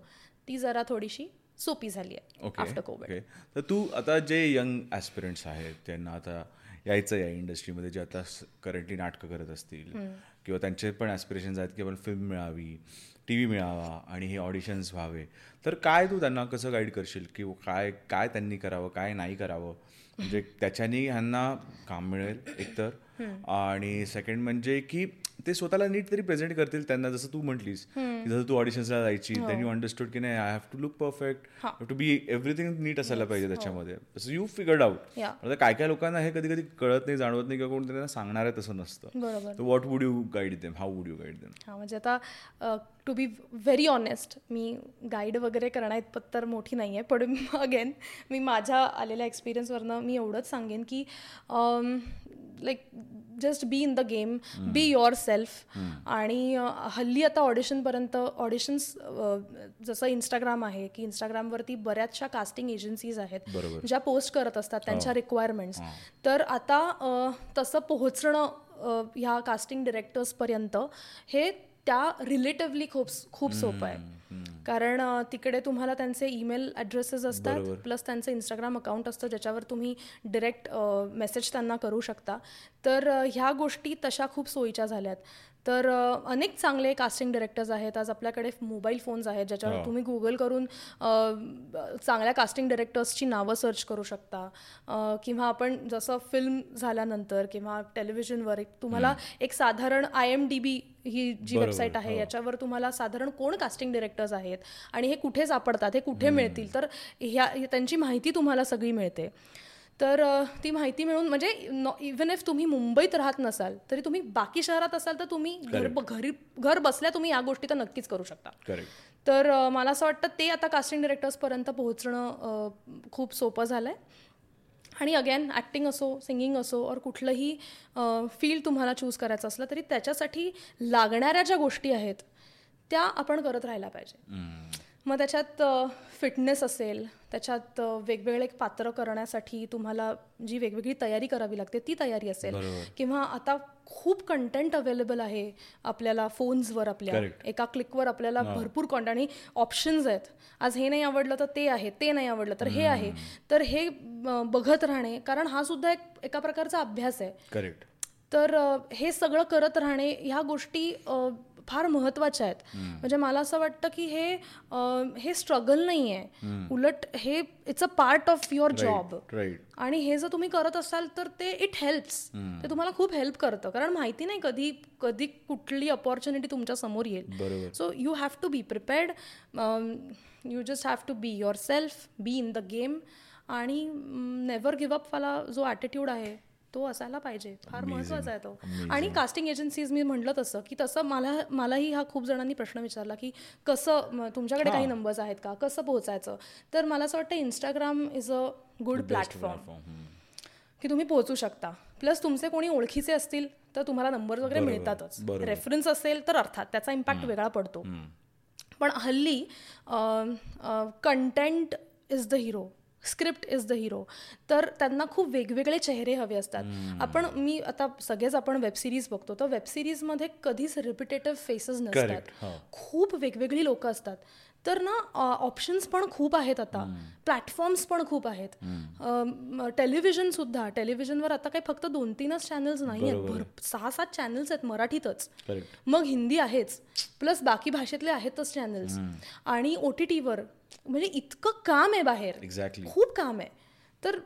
ती जरा थोडीशी सोपी झाली आहे ओके. आफ्टर कोविड तर तू आता जे यंग ॲस्पिरंट्स आहेत त्यांना आता यायचं या इंडस्ट्रीमध्ये जे आता करंटली नाटकं करत असतील किंवा त्यांचे पण ॲस्पिरेशन्स आहेत की आपण फिल्म मिळावी टी व्ही मिळावा आणि हे ऑडिशन्स व्हावे. तर काय तू त्यांना कसं गाईड करशील? की काय काय त्यांनी करावं काय नाही करावं? म्हणजे त्याच्यानी ह्यांना काम मिळेल एकतर. आणि सेकंड म्हणजे की ते स्वतःला नीट तरी प्रेझेंट करतील त्यांना जसं तू म्हटलीस. जसं तू ऑडिशन्सला जायची देन यू अंडरस्टूड की नाही I have to look perfect to be everything नीट असायला पाहिजे त्याच्यामध्ये. तसं यू फिगर्ड आउट. आता काय काय लोकांना हे कधी कधी कळत नाही जाणवत नाही किंवा कोण त्यांना सांगणार आहे तसं नसतं. What would you guide them how would you guide them हां म्हणजे आता टू बी व्हेरी ऑनेस्ट मी गाईड वगैरे करण्या इतपत तर मोठी नाही आहे पण अगेन मी माझ्या आलेल्या एक्सपिरियन्सवरनं मी एवढंच सांगेन की like just be in the game be yourself आणि हल्ली आता ऑडिशनपर्यंत ऑडिशन्स जसं इंस्टाग्राम आहे की इंस्टाग्रामवरती बऱ्याचशा कास्टिंग एजन्सीज आहेत. ज्या पोस्ट करत असतात त्यांच्या रिक्वायरमेंट्स तर आता तसं पोहोचणं ह्या कास्टिंग डिरेक्टर्सपर्यंत हे त्या रिलेटिव्हली खूप खूप सोपं आहे. कारण तिकडे तुम्हाला त्यांचे ईमेल ॲड्रेसेस असतात. प्लस त्यांचं इंस्टाग्राम अकाउंट असतं ज्याच्यावर तुम्ही डिरेक्ट मेसेज त्यांना करू शकता. तर ह्या गोष्टी तशा खूप सोयीच्या झाल्यात. तर अनेक चांगले कास्टिंग डिरेक्टर्स आहेत. आज आपल्याकडे मोबाईल फोन्स आहेत ज्याच्यावर हो. तुम्ही गुगल करून चांगल्या कास्टिंग डिरेक्टर्सची नावं सर्च करू शकता. किंवा आपण जसं फिल्म झाल्यानंतर किंवा टेलिव्हिजनवर एक तुम्हाला एक साधारण आय एम डी बी ही जी वेबसाईट आहे हो. याच्यावर तुम्हाला साधारण कोण कास्टिंग डिरेक्टर्स आहेत आणि हे कुठे सापडतात हे कुठे मिळतील? तर ह्या त्यांची माहिती तुम्हाला सगळी मिळते. तर ती माहिती मिळून म्हणजे इवन इफ तुम्ही मुंबईत राहत नसाल तरी तुम्ही बाकी शहरात असाल तर तुम्ही घर घरी घर बसल्या तुम्ही या गोष्टी तर नक्कीच करू शकता. तर मला असं वाटतं ते आता कास्टिंग डिरेक्टर्सपर्यंत पोहोचणं खूप सोपं झालं आहे आणि अगेन ॲक्टिंग असो सिंगिंग असो और कुठलंही फील्ड तुम्हाला चूज करायचं असलं तरी त्याच्यासाठी लागणाऱ्या ज्या गोष्टी आहेत त्या आपण करत राहायला पाहिजे. मग त्याच्यात फिटनेस असेल त्याच्यात वेगवेगळे पात्र करण्यासाठी तुम्हाला जी वेगवेगळी तयारी करावी लागते ती तयारी असेल. किंवा आता खूप कंटेंट अवेलेबल आहे आपल्याला फोन्सवर आपल्या. एका क्लिकवर आपल्याला भरपूर कॉन्टेंट आणि ऑप्शन्स आहेत. आज हे नाही आवडलं तर ते आहे ते नाही आवडलं तर हे आहे. तर हे बघत राहणे कारण हा सुद्धा एक एका प्रकारचा अभ्यास आहे. करेक्ट तर हे सगळं करत राहणे ह्या गोष्टी फार महत्त्वाच्या आहेत. म्हणजे मला असं वाटतं की हे हे स्ट्रगल नाही आहे उलट हे it's a part of your job आणि हे जर तुम्ही करत असाल तर ते इट हेल्प्स ते तुम्हाला खूप हेल्प करतं. कारण माहिती नाही कधी कधी कुठली अपॉर्च्युनिटी तुमच्यासमोर येईल. So you have to be prepared you just have to be yourself be in the game आणि नेवर गिव्ह अप वाला जो ॲटिट्यूड आहे तो असायला पाहिजे. फार महत्त्वाचा आहे तो. आणि कास्टिंग एजन्सीज मी म्हटलं तसं की तसं मला मलाही हा खूप जणांनी प्रश्न विचारला की कसं तुमच्याकडे काही नंबर्स आहेत का? कसं पोहोचायचं? तर मला असं वाटतं Instagram is a good platform की तुम्ही पोहोचू शकता. प्लस तुमचे कोणी ओळखीचे असतील तर तुम्हाला नंबर वगैरे मिळतातच. रेफरन्स असेल तर अर्थात त्याचा इम्पॅक्ट वेगळा पडतो. पण हल्ली content is the hero script is the hero. तर त्यांना खूप वेगवेगळे चेहरे हवे असतात. आपण मी आता सगळेच आपण वेब सिरीज बघतो तर वेब सिरीजमध्ये कधीच रिपिटेटिव्ह फेसेस नसतात. खूप वेगवेगळी लोक असतात. तर ना ऑप्शन्स पण खूप आहेत आता. प्लॅटफॉर्म्स पण खूप आहेत. टेलिव्हिजन सुद्धा. टेलिव्हिजनवर आता काही फक्त दोन तीनच चॅनल्स नाही आहेत भर सहा सात चॅनल्स आहेत मराठीतच. मग हिंदी आहेच. प्लस बाकी भाषेतले आहेतच चॅनल्स आणि ओ टी टीवर म्हणजे इतकं काम आहे बाहेर. एक्झॅक्टली खूप काम आहे. तर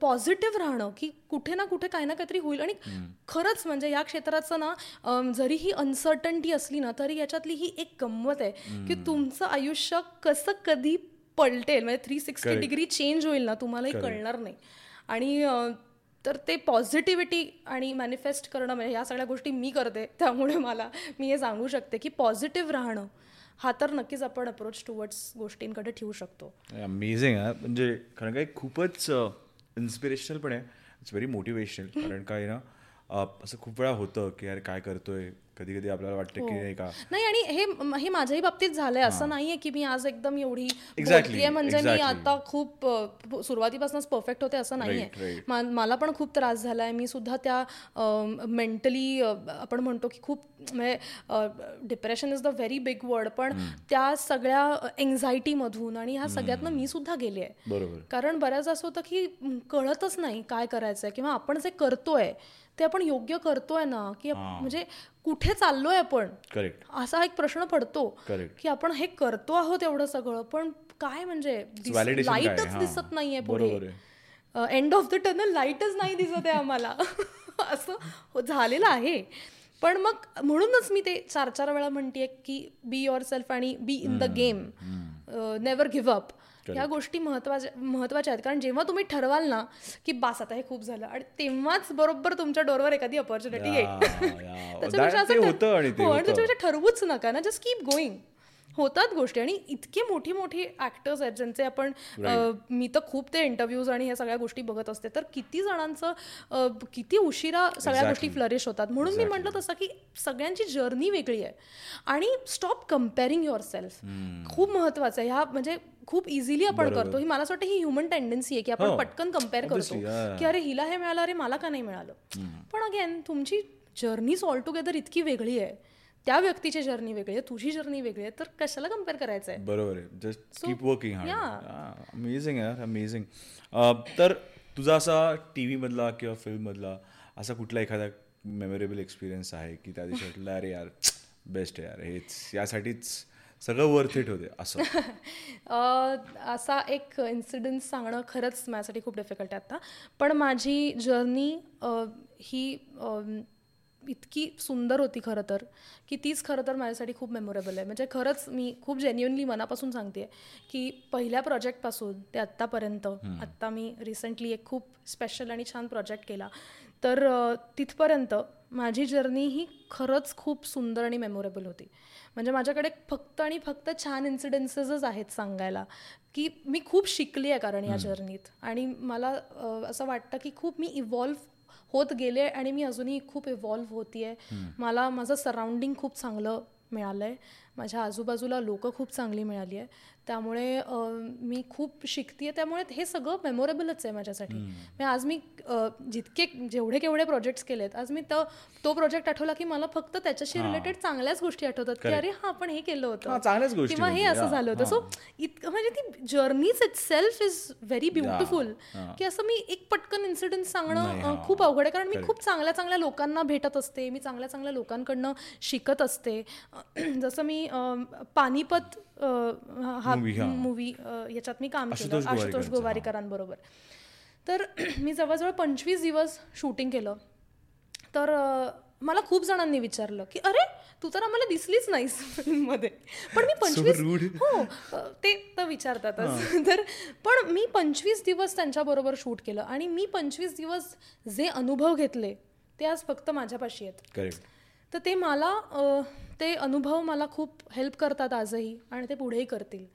पॉझिटिव्ह राहणं की कुठे ना कुठे काही ना काहीतरी होईल. आणि खरंच म्हणजे या क्षेत्राचं ना जरी ही अनसर्टन्टी असली ना तरी याच्यातली ही एक गंमत आहे की तुमचं आयुष्य कसं कधी पलटेल? म्हणजे थ्री सिक्स्टी डिग्री चेंज होईल ना तुम्हालाही कळणार नाही. आणि तर ते पॉझिटिव्हिटी आणि मॅनिफेस्ट करणं म्हणजे या सगळ्या गोष्टी मी करते. त्यामुळे मला मी हे सांगू शकते की पॉझिटिव्ह राहणं हा तर नक्कीच आपण अप्रोच टुवर्ड्स गोष्टींकडे ठेवू शकतो. अमेझिंग आहे म्हणजे कारण काय खूपच इन्स्पिरेशनल पण आहे. इट्स व्हेरी मोटिवेशनल कारण काय ना असं खूप वेळा होतं की यार काय करतोय? कधी कधी आपल्याला वाटतं की नाही का? नाही आणि हे हे माझ्याही बाबतीत झालंय. असं नाहीये की मी आज एकदम एवढी बोलतेय म्हणजे मी. आता खूप सुरुवातीपासूनच परफेक्ट होते असं नाहीये. मला पण खूप त्रास झालाय. मी सुद्धा त्या मेंटली आपण म्हणतो की खूप म्हणजे depression is the very big word पण त्या सगळ्या एन्झायटीमधून आणि ह्या सगळ्यातनं मी सुद्धा गेले आहे कारण बऱ्याच असं होतं की कळतच नाही काय करायचंय किंवा आपण जे करतोय ते आपण योग्य करतोय ना की म्हणजे कुठे चाललोय आपण? करेक्ट असा एक प्रश्न पडतो की आपण हे करतो आहोत एवढं सगळं पण काय म्हणजे? लाईटच. दिसत नाहीये पुढे. एंड ऑफ द टनल लाईटच नाही दिसत आहे आम्हाला. असं हो- झालेलं आहे. पण मग म्हणूनच मी ते चार चार वेळा म्हणतेय की बी युअर सेल्फ आणि be in the game never give up ह्या गोष्टी महत्त्वाच्या महत्त्वाच्या आहेत. कारण जेव्हा तुम्ही ठरवाल ना की बास आता हे खूप झालं. आणि तेव्हाच बरोबर तुमच्या डोरवर एखादी अपॉर्च्युनिटी येईल. त्याच्यापेक्षा असं होतं आणि ते हो, ठरवूच नका ना. जस्ट कीप गोईंग होतात गोष्टी आणि इतके मोठी मोठी ऍक्टर्स आहेत ज्यांचे आपण मी तर खूप ते इंटरव्ह्यूज आणि ह्या सगळ्या गोष्टी बघत असते. तर किती जणांचं किती उशिरा सगळ्या गोष्टी फ्लरिश होतात. म्हणून मी म्हटलं तसं की सगळ्यांची जर्नी वेगळी आहे. आणि स्टॉप कम्पेअरिंग युअर सेल्फ खूप महत्वाचं आहे. ह्या म्हणजे खूप इझिली आपण करतो. ही मला असं वाटतं ही ह्युमन टेंडन्सी आहे की आपण पटकन कंपेअर करतो. की अरे हिला हे मिळालं अरे मला का नाही मिळालं? पण अगेन तुमची जर्नीच ऑल टुगेदर इतकी वेगळी आहे. त्या व्यक्तीची जर्नी वेगळी आहे तुझी जर्नी वेगळी आहे तर कशाला कंपेअर करायचं आहे. बरोबर आहे जस्ट कीप वर्किंग अमेझिंग आहे अमेझिंग तर तुझा असा टी व्हीमधला किंवा फिल्ममधला असा कुठला एखादा मेमोरेबल एक्सपिरियन्स आहे की त्या दिवशी वाटलं अरे यार बेस्ट आहे यार हेच यासाठीच सगळं वर्थ इट होते असं? असा एक इन्सिडन्स सांगणं खरंच माझ्यासाठी खूप डिफिकल्ट आहे आता. पण माझी जर्नी ही इतकी सुंदर होती खरं तर की तीच खरं तर माझ्यासाठी खूप मेमोरेबल आहे. म्हणजे खरंच मी खूप जेन्युनली मनापासून सांगते की पहिल्या प्रोजेक्टपासून ते आत्तापर्यंत आत्ता मी रिसेंटली एक खूप स्पेशल आणि छान प्रोजेक्ट केला. तर तिथपर्यंत माझी जर्नी ही खरंच खूप सुंदर आणि मेमोरेबल होती. म्हणजे माझ्याकडे फक्त आणि फक्त छान इन्सिडेन्सेसच आहेत सांगायला की मी खूप शिकली आहे कारण या जर्नीत आणि मला असं वाटतं की खूप मी इव्हॉल्व्ह होत गेले आणि मी अजूनही खूप इव्हॉल्व्ह होतीये. मला माझं सराउंडिंग खूप चांगलं मिळालं आहे माझ्या आजूबाजूला लोकं खूप चांगली मिळाली आहे त्यामुळे मी खूप शिकते त्यामुळे हे सगळं मेमोरेबलच आहे माझ्यासाठी. म्हणजे आज मी जितके जेवढे केवढे प्रोजेक्ट्स केलेत आज मी तो तो प्रोजेक्ट आठवला की मला फक्त त्याच्याशी रिलेटेड चांगल्याच गोष्टी आठवतात की अरे हा आपण हे केलं हा, होतं किंवा हे असं झालं होतं. सो इतकं म्हणजे ती journeys itself is very beautiful की असं मी एक पटकन इन्सिडेंट सांगणं खूप अवघड आहे. कारण मी खूप चांगल्या चांगल्या लोकांना भेटत असते. मी चांगल्या चांगल्या लोकांकडनं शिकत असते. जसं मी पानिपत हा. मूवी याच्यात मी काम केलं. आशुतोष गोवारीकरांबरोबर. तर मी जवळजवळ पंचवीस दिवस शूटिंग केलं. तर मला खूप जणांनी विचारलं की अरे तू तर आम्हाला दिसलीच नाहीस फिल्ममध्ये. पण मी पंचवीस हो ते तर विचारतातच. तर पण मी पंचवीस दिवस त्यांच्याबरोबर शूट केलं आणि मी पंचवीस दिवस जे अनुभव घेतले ते आज फक्त माझ्यापाशी आहेत. तर ते मला ते अनुभव मला खूप हेल्प करतात आजही आणि ते पुढेही करतील.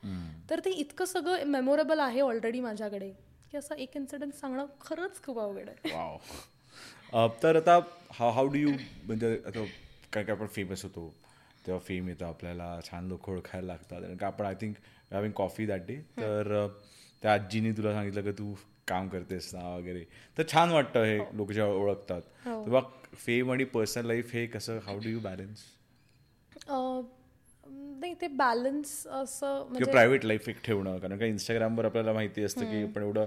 तर ते इतकं सगळं मेमोरेबल आहे ऑलरेडी माझ्याकडे की असं एक इन्सिडेंट सांगणं खरंच खूप अवघड आहे. तर आता हाव हाऊ डू यू म्हणजे आता काय काय आपण फेमस होतो तेव्हा फेम येतं आपल्याला छान लोक ओळखायला लागतात. का आपण I think having coffee that day तर त्या आजीने तुला सांगितलं की तू काम करतेस ना वगैरे. तर छान वाटतं हे लोक जेव्हा ओळखतात. तेव्हा फेम आणि पर्सनल लाईफ हे कसं हाऊ डू यू बॅलन्स नाही ते बॅलन्स असं किंवा म्हणजे प्रायव्हेट लाईफ एक ठेवणं. कारण का इंस्टाग्रामवर आपल्याला माहिती असतं की आपण एवढं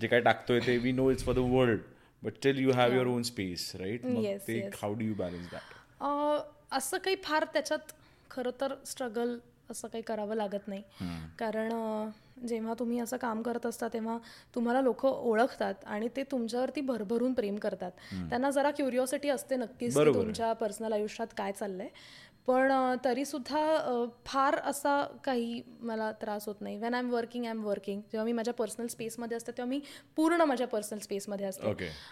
जे काय टाकतोय ते we know it's for the world but still you have your own space right मग ते. How do you balance that असं काही फार त्याच्यात खरं तर स्ट्रगल असं काही करावं लागत नाही. कारण जेव्हा तुम्ही असं काम करत असता तेव्हा तुम्हाला लोक ओळखतात आणि ते तुमच्यावरती भरभरून प्रेम करतात. त्यांना जरा क्युरिओसिटी असते नक्कीच तुमच्या पर्सनल आयुष्यात काय चाललंय. पण तरीसुद्धा फार असा काही मला त्रास होत नाही. When I am working I am working जेव्हा मी माझ्या पर्सनल स्पेसमध्ये असते तेव्हा मी पूर्ण माझ्या पर्सनल स्पेसमध्ये असते.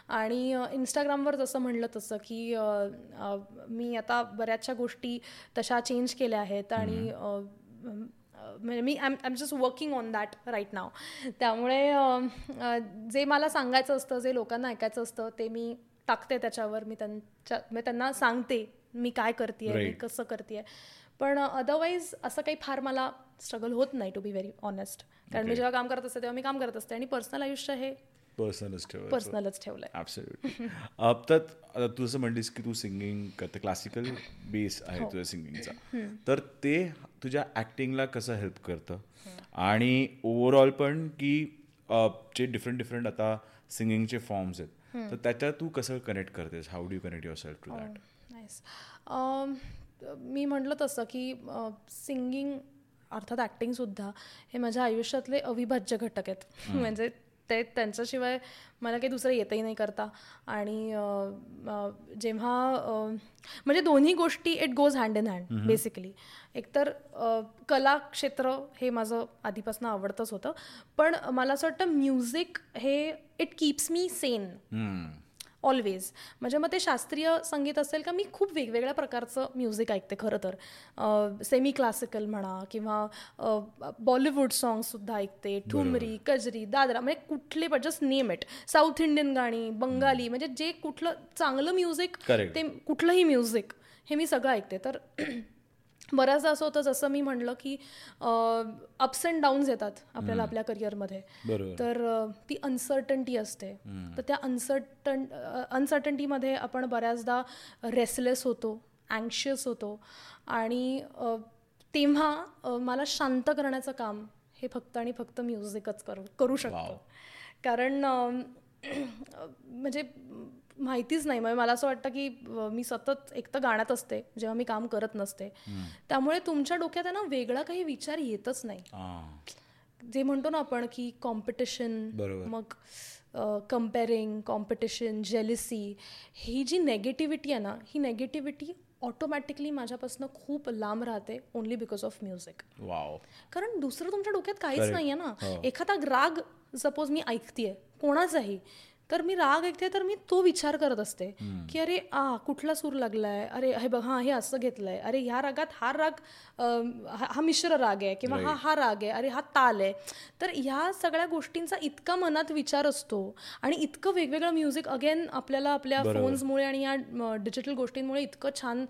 आणि इंस्टाग्रामवर जसं म्हणलं तसं की मी आता बऱ्याचशा गोष्टी तशा चेंज केल्या आहेत आणि म्हणजे मी I am just working on that right नाव त्यामुळे जे मला सांगायचं असतं जे लोकांना ऐकायचं असतं ते मी टाकते त्याच्यावर. मी त्यांच्या म्हणजे त्यांना सांगते. मी काय करते मी. कसं करते पण अदरवाईज असं काही फार मला स्ट्रगल होत नाही टू बी व्हेरी ऑनेस्ट कारण मी जेव्हा काम करत असते तेव्हा मी काम करत असते. आणि पर्सनल आयुष्य हे पर्सनलच ठेवायचं. पर्सनलच तर आता तू जसं म्हणलीस की तू सिंगिंग करते क्लासिकल बेस आहे तुझ्या सिंगिंगचा तर ते तुझ्या ॲक्टिंगला कसं हेल्प करतं? आणि ओव्हरऑल पण की जे डिफरंट डिफरंट आता सिंगिंगचे फॉर्म्स आहेत तर त्याच्यात तू कसं कनेक्ट करतेस? How do connect yourself to that nice मी म्हटलं तसं की सिंगिंग अर्थात ॲक्टिंगसुद्धा हे माझ्या आयुष्यातले अविभाज्य घटक आहेत. म्हणजे ते त्यांच्याशिवाय मला काही दुसरं येतही नाही करता. आणि जेव्हा म्हणजे दोन्ही गोष्टी it goes hand in hand basically एकतर कला क्षेत्र हे माझं आधीपासून आवडतंच होतं. पण मला असं वाटतं म्युझिक हे it keeps me sane always म्हणजे मग ते शास्त्रीय संगीत असेल का मी खूप वेगवेगळ्या प्रकारचं म्युझिक ऐकते खरं तर. सेमी क्लासिकल म्हणा किंवा बॉलिवूड सॉंग्ससुद्धा ऐकते. ठुमरी कजरी दादरा म्हणजे कुठले पण just name it South Indian गाणी बंगाली म्हणजे जे कुठलं चांगलं म्युझिक. ते कुठलंही म्युझिक हे मी सगळं ऐकते. तर बऱ्याचदा असं होतं जसं मी म्हणलं की अप्स अँड डाऊन्स येतात आपल्याला आपल्या करिअरमध्ये. तर ती अनसर्टन्टी असते. तर त्या अनसर्टन अनसर्टन्टीमध्ये आपण बऱ्याचदा रेसलेस होतो अँशियस होतो आणि तेव्हा मला शांत करण्याचं काम हे फक्त आणि फक्त म्युझिकच करू करू शकतं. कारण म्हणजे माहितीच नाही. म्हणजे मला असं वाटतं की मी सतत एक तर गाण्यात असते जेव्हा मी काम करत नसते. त्यामुळे तुमच्या डोक्यात आहे ना वेगळा काही विचार येतच नाही. जे म्हणतो ना आपण की कॉम्पिटिशन. मग कम्पेरिंग कॉम्पिटिशन जेलिसी ही जी नेगेटिव्हिटी आहे ना ही नेगेटिव्हिटी ऑटोमॅटिकली माझ्यापासून खूप लांब राहते ओनली बिकॉज ऑफ म्युझिक कारण दुसरं तुमच्या डोक्यात काहीच Correct. नाहीये ना. हो. एखादा राग सपोज मी ऐकतेय कोणाचाही तर मी राग ऐकते तर मी तो विचार करत असते की अरे आ कुठला सूर लागलाय? अरे हे बघ हा हे असं घेतलंय. अरे ह्या रागात हा राग हा हा मिश्र राग आहे किंवा हा हा राग आहे. अरे हा ताल आहे. तर ह्या सगळ्या गोष्टींचा इतका मनात विचार असतो आणि इतकं वेगवेगळं म्युझिक अगेन आपल्याला आपल्या फोन्समुळे आणि या डिजिटल गोष्टींमुळे इतकं छान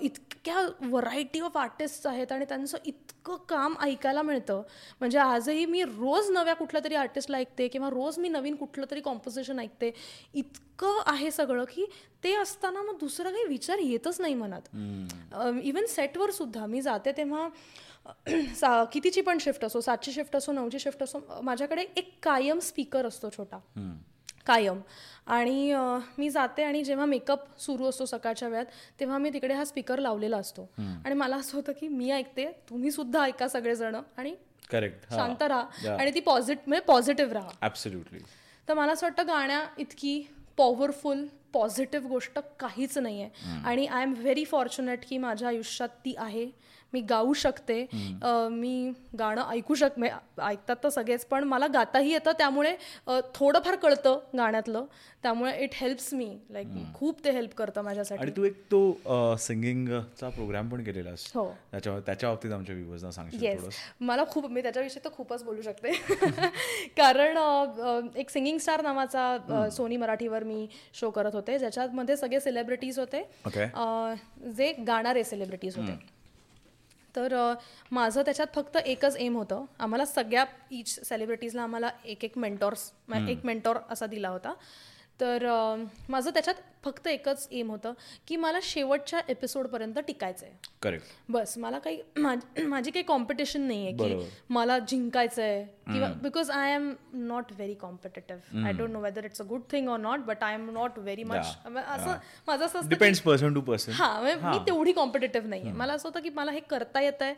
इतक्या व्हरायटी ऑफ आर्टिस्ट आहेत आणि त्यांचं इतकं काम ऐकायला मिळतं. म्हणजे आजही मी रोज नव्या कुठल्या तरी आर्टिस्टला ऐकते किंवा रोज मी नवीन कुठलं तरी कॉम्पोजिशन ऐकते. इतकं आहे सगळं की ते असताना मग दुसरा काही विचार येतच नाही मनात. इवन सेटवर सुद्धा मी जाते तेव्हा सा कितीची पण शिफ्ट असो सातची शिफ्ट असो नऊची शिफ्ट असो माझ्याकडे एक कायम स्पीकर असतो छोटा. कायम. आणि मी जाते आणि जेव्हा मेकअप सुरू असतो सकाळच्या वेळात तेव्हा मी तिकडे हा स्पीकर लावलेला असतो. आणि मला असं होतं की मी ऐकते तुम्ही सुद्धा ऐका सगळेजण आणि करेक्ट शांत राहा. आणि ती पॉझिटिव्ह म्हणजे पॉझिटिव्ह राहा. तर मला असं वाटतं गाण्या इतकी पॉवरफुल पॉझिटिव्ह गोष्ट काहीच नाही आहे आणि आय एम व्हेरी फॉर्च्युनेट की माझ्या आयुष्यात ती आहे. मी गाऊ शकते मी गाणं ऐकू शक ऐकतात तर सगळेच पण मला गाताही येतं त्यामुळे थोडंफार कळतं गाण्यातलं त्यामुळे इट हेल्प्स मी लाईक खूप ते हेल्प करतं माझ्यासाठी. आणि तू एक तो सिंगिंगचा प्रोग्राम पण केलेलास हो. त्याच्या त्याच्या बाबतीत आमच्या व्ह्युअर्सना सांगशील मला खूप मी त्याच्याविषयी तर खूपच बोलू शकते. कारण एक सिंगिंग स्टार नावाचा सोनी मराठीवर मी शो करत होते ज्याच्यामध्ये सगळे सेलिब्रिटीज होते. जे गाणारे सेलिब्रिटीज होते. तर माझं त्याच्यात फक्त एकच एम होतं. आम्हाला सगळ्या इच सेलिब्रिटीजला आम्हाला एक एक मेंटॉर्स एक मेंटॉर असा दिला होता. तर माझं त्याच्यात फक्त एकच एम होतं की मला शेवटच्या एपिसोडपर्यंत टिकायचं आहे करेक्ट बस मला काही माझ- काही कॉम्पिटिशन नाही आहे. की मला जिंकायचं आहे किंवा because I am not very competitive I don't know whether it's a good thing or not but I am not very much असं माझं असं डिपेंड्स पर्सन टू पर्सन हा मी तेवढी कॉम्पिटेटिव्ह नाही आहे मला असं होतं की मला हे करता येत आहे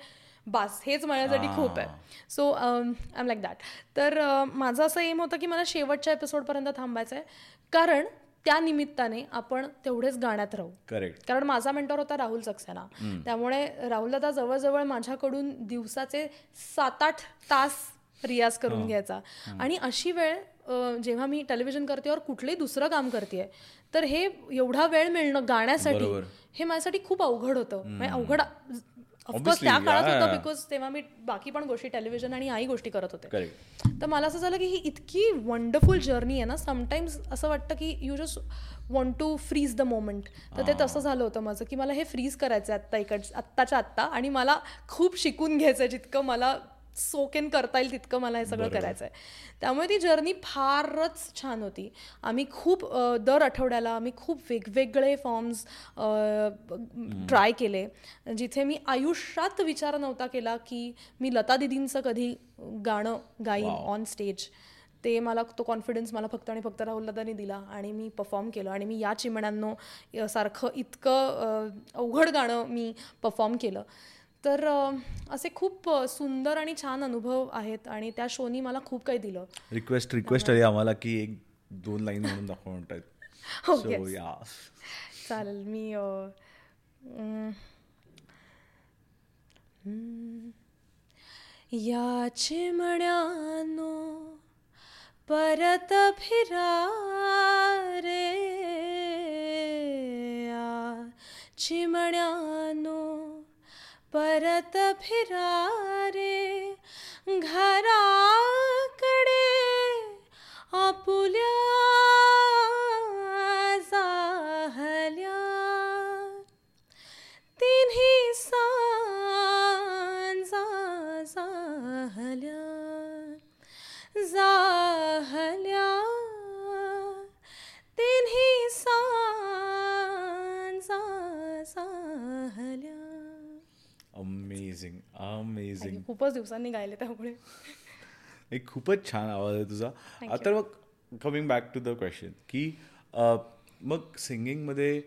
बास हेच माझ्यासाठी खूप आहे. So I am like that तर माझं असं एम होतं की मला शेवटच्या एपिसोडपर्यंत थांबायचं आहे कारण त्या निमित्ताने आपण तेवढेच गाण्यात राहू. करेक्ट कारण माझा मेंटॉर होता राहुल सक्सेना. त्यामुळे राहुल दादा जवळजवळ माझ्याकडून दिवसाचे सात आठ तास रियाज करून घ्यायचा. आणि अशी वेळ जेव्हा मी टेलिव्हिजन करते और कुठलंही दुसरं काम करते तर हे एवढा वेळ मिळणं गाण्यासाठी. हे माझ्यासाठी खूप अवघड होतं. म्हणजे अवघड ऑफकोर्स त्या काळात. होतं बिकॉज तेव्हा मी बाकी पण गोष्टी टेलिव्हिजन आणि आई गोष्टी करत होते. तर मला असं झालं की ही इतकी वंडरफुल जर्नी आहे ना समटाईम्स असं वाटतं की you just want to freeze the moment तर ते तसं झालं होतं माझं की मला हे फ्रीज करायचं आहे आत्ता इकड आत्ताच्या आत्ता आणि मला खूप शिकून घ्यायचं आहे जितकं मला सोकेन करता येईल तितकं मला हे सगळं करायचं आहे त्यामुळे ती जर्नी फारच छान होती. आम्ही खूप दर आठवड्याला आम्ही खूप वेगवेगळे फॉर्म्स ट्राय केले. जिथे मी आयुष्यात विचार नव्हता केला की मी लता दिदींचं कधी गाणं गाईन ऑन स्टेज ते मला तो कॉन्फिडन्स मला फक्त आणि फक्त राहुल दादानी दिला आणि मी परफॉर्म केलं. आणि मी या चिमण्यांनो सारखं इतकं अवघड गाणं मी परफॉर्म केलं. तर असे खूप सुंदर आणि छान अनुभव आहेत आणि त्या शोनी मला खूप काही दिलं. रिक्वेस्ट रिक्वेस्ट आली आम्हाला की एक दोन लाईन म्हणून दाखव म्हणतात हो, चालेल मी. या चिमण्यानो परत फिरा रे या चिमण्यानो परत फिरा रे घराकडे आपुल्या अमेझिंग अमेझिंग खूपच दिवसांनी गायले त्यामुळे. एक खूपच छान आवाज आहे तुझा. आता मग coming back to the question की मग सिंगिंगमध्ये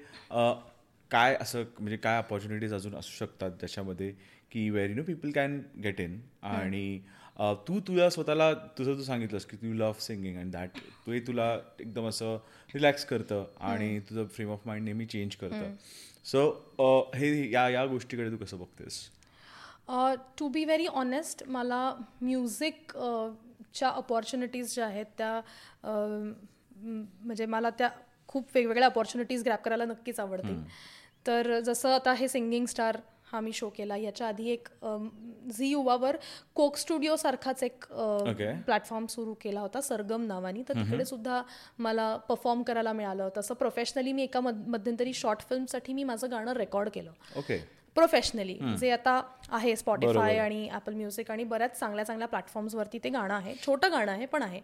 काय असं म्हणजे काय अपॉर्च्युनिटीज अजून असू शकतात त्याच्यामध्ये की where you know people can get in आणि तू तुला स्वतःला तुझं तू सांगितलंस की तू लव्ह सिंगिंग अँड दॅट ते तुला एकदम असं रिलॅक्स करतं आणि तुझं फ्रेम ऑफ माइंड नेहमी चेंज करतं. सो हे या या गोष्टीकडे तू कसं बघतेस? टू बी व्हेरी ऑनेस्ट मला म्युझिक च्या अपॉर्च्युनिटीज ज्या आहेत त्या म्हणजे मला त्या खूप वेगवेगळ्या अपॉर्च्युनिटीज ग्रॅप करायला नक्कीच आवडतील. तर जसं आता हे सिंगिंग स्टार हा मी शो केला याच्या आधी एक झी युवावर कोक स्टुडिओ सारखाच एक Okay. प्लॅटफॉर्म सुरू केला होता सरगम नावानी. तर तिकडे सुद्धा मला परफॉर्म करायला मिळालं तसं प्रोफेशनली मी एका मध- मध्यंतरी शॉर्ट फिल्मसाठी मी माझं गाणं रेकॉर्ड केलं. ओके प्रोफेशनली जे आता आहे स्पॉटीफाय आणि ॲपल म्युझिक आणि बऱ्याच चांगल्या चांगल्या प्लॅटफॉर्म्सवरती ते गाणं आहे. छोटं गाणं आहे पण आहे.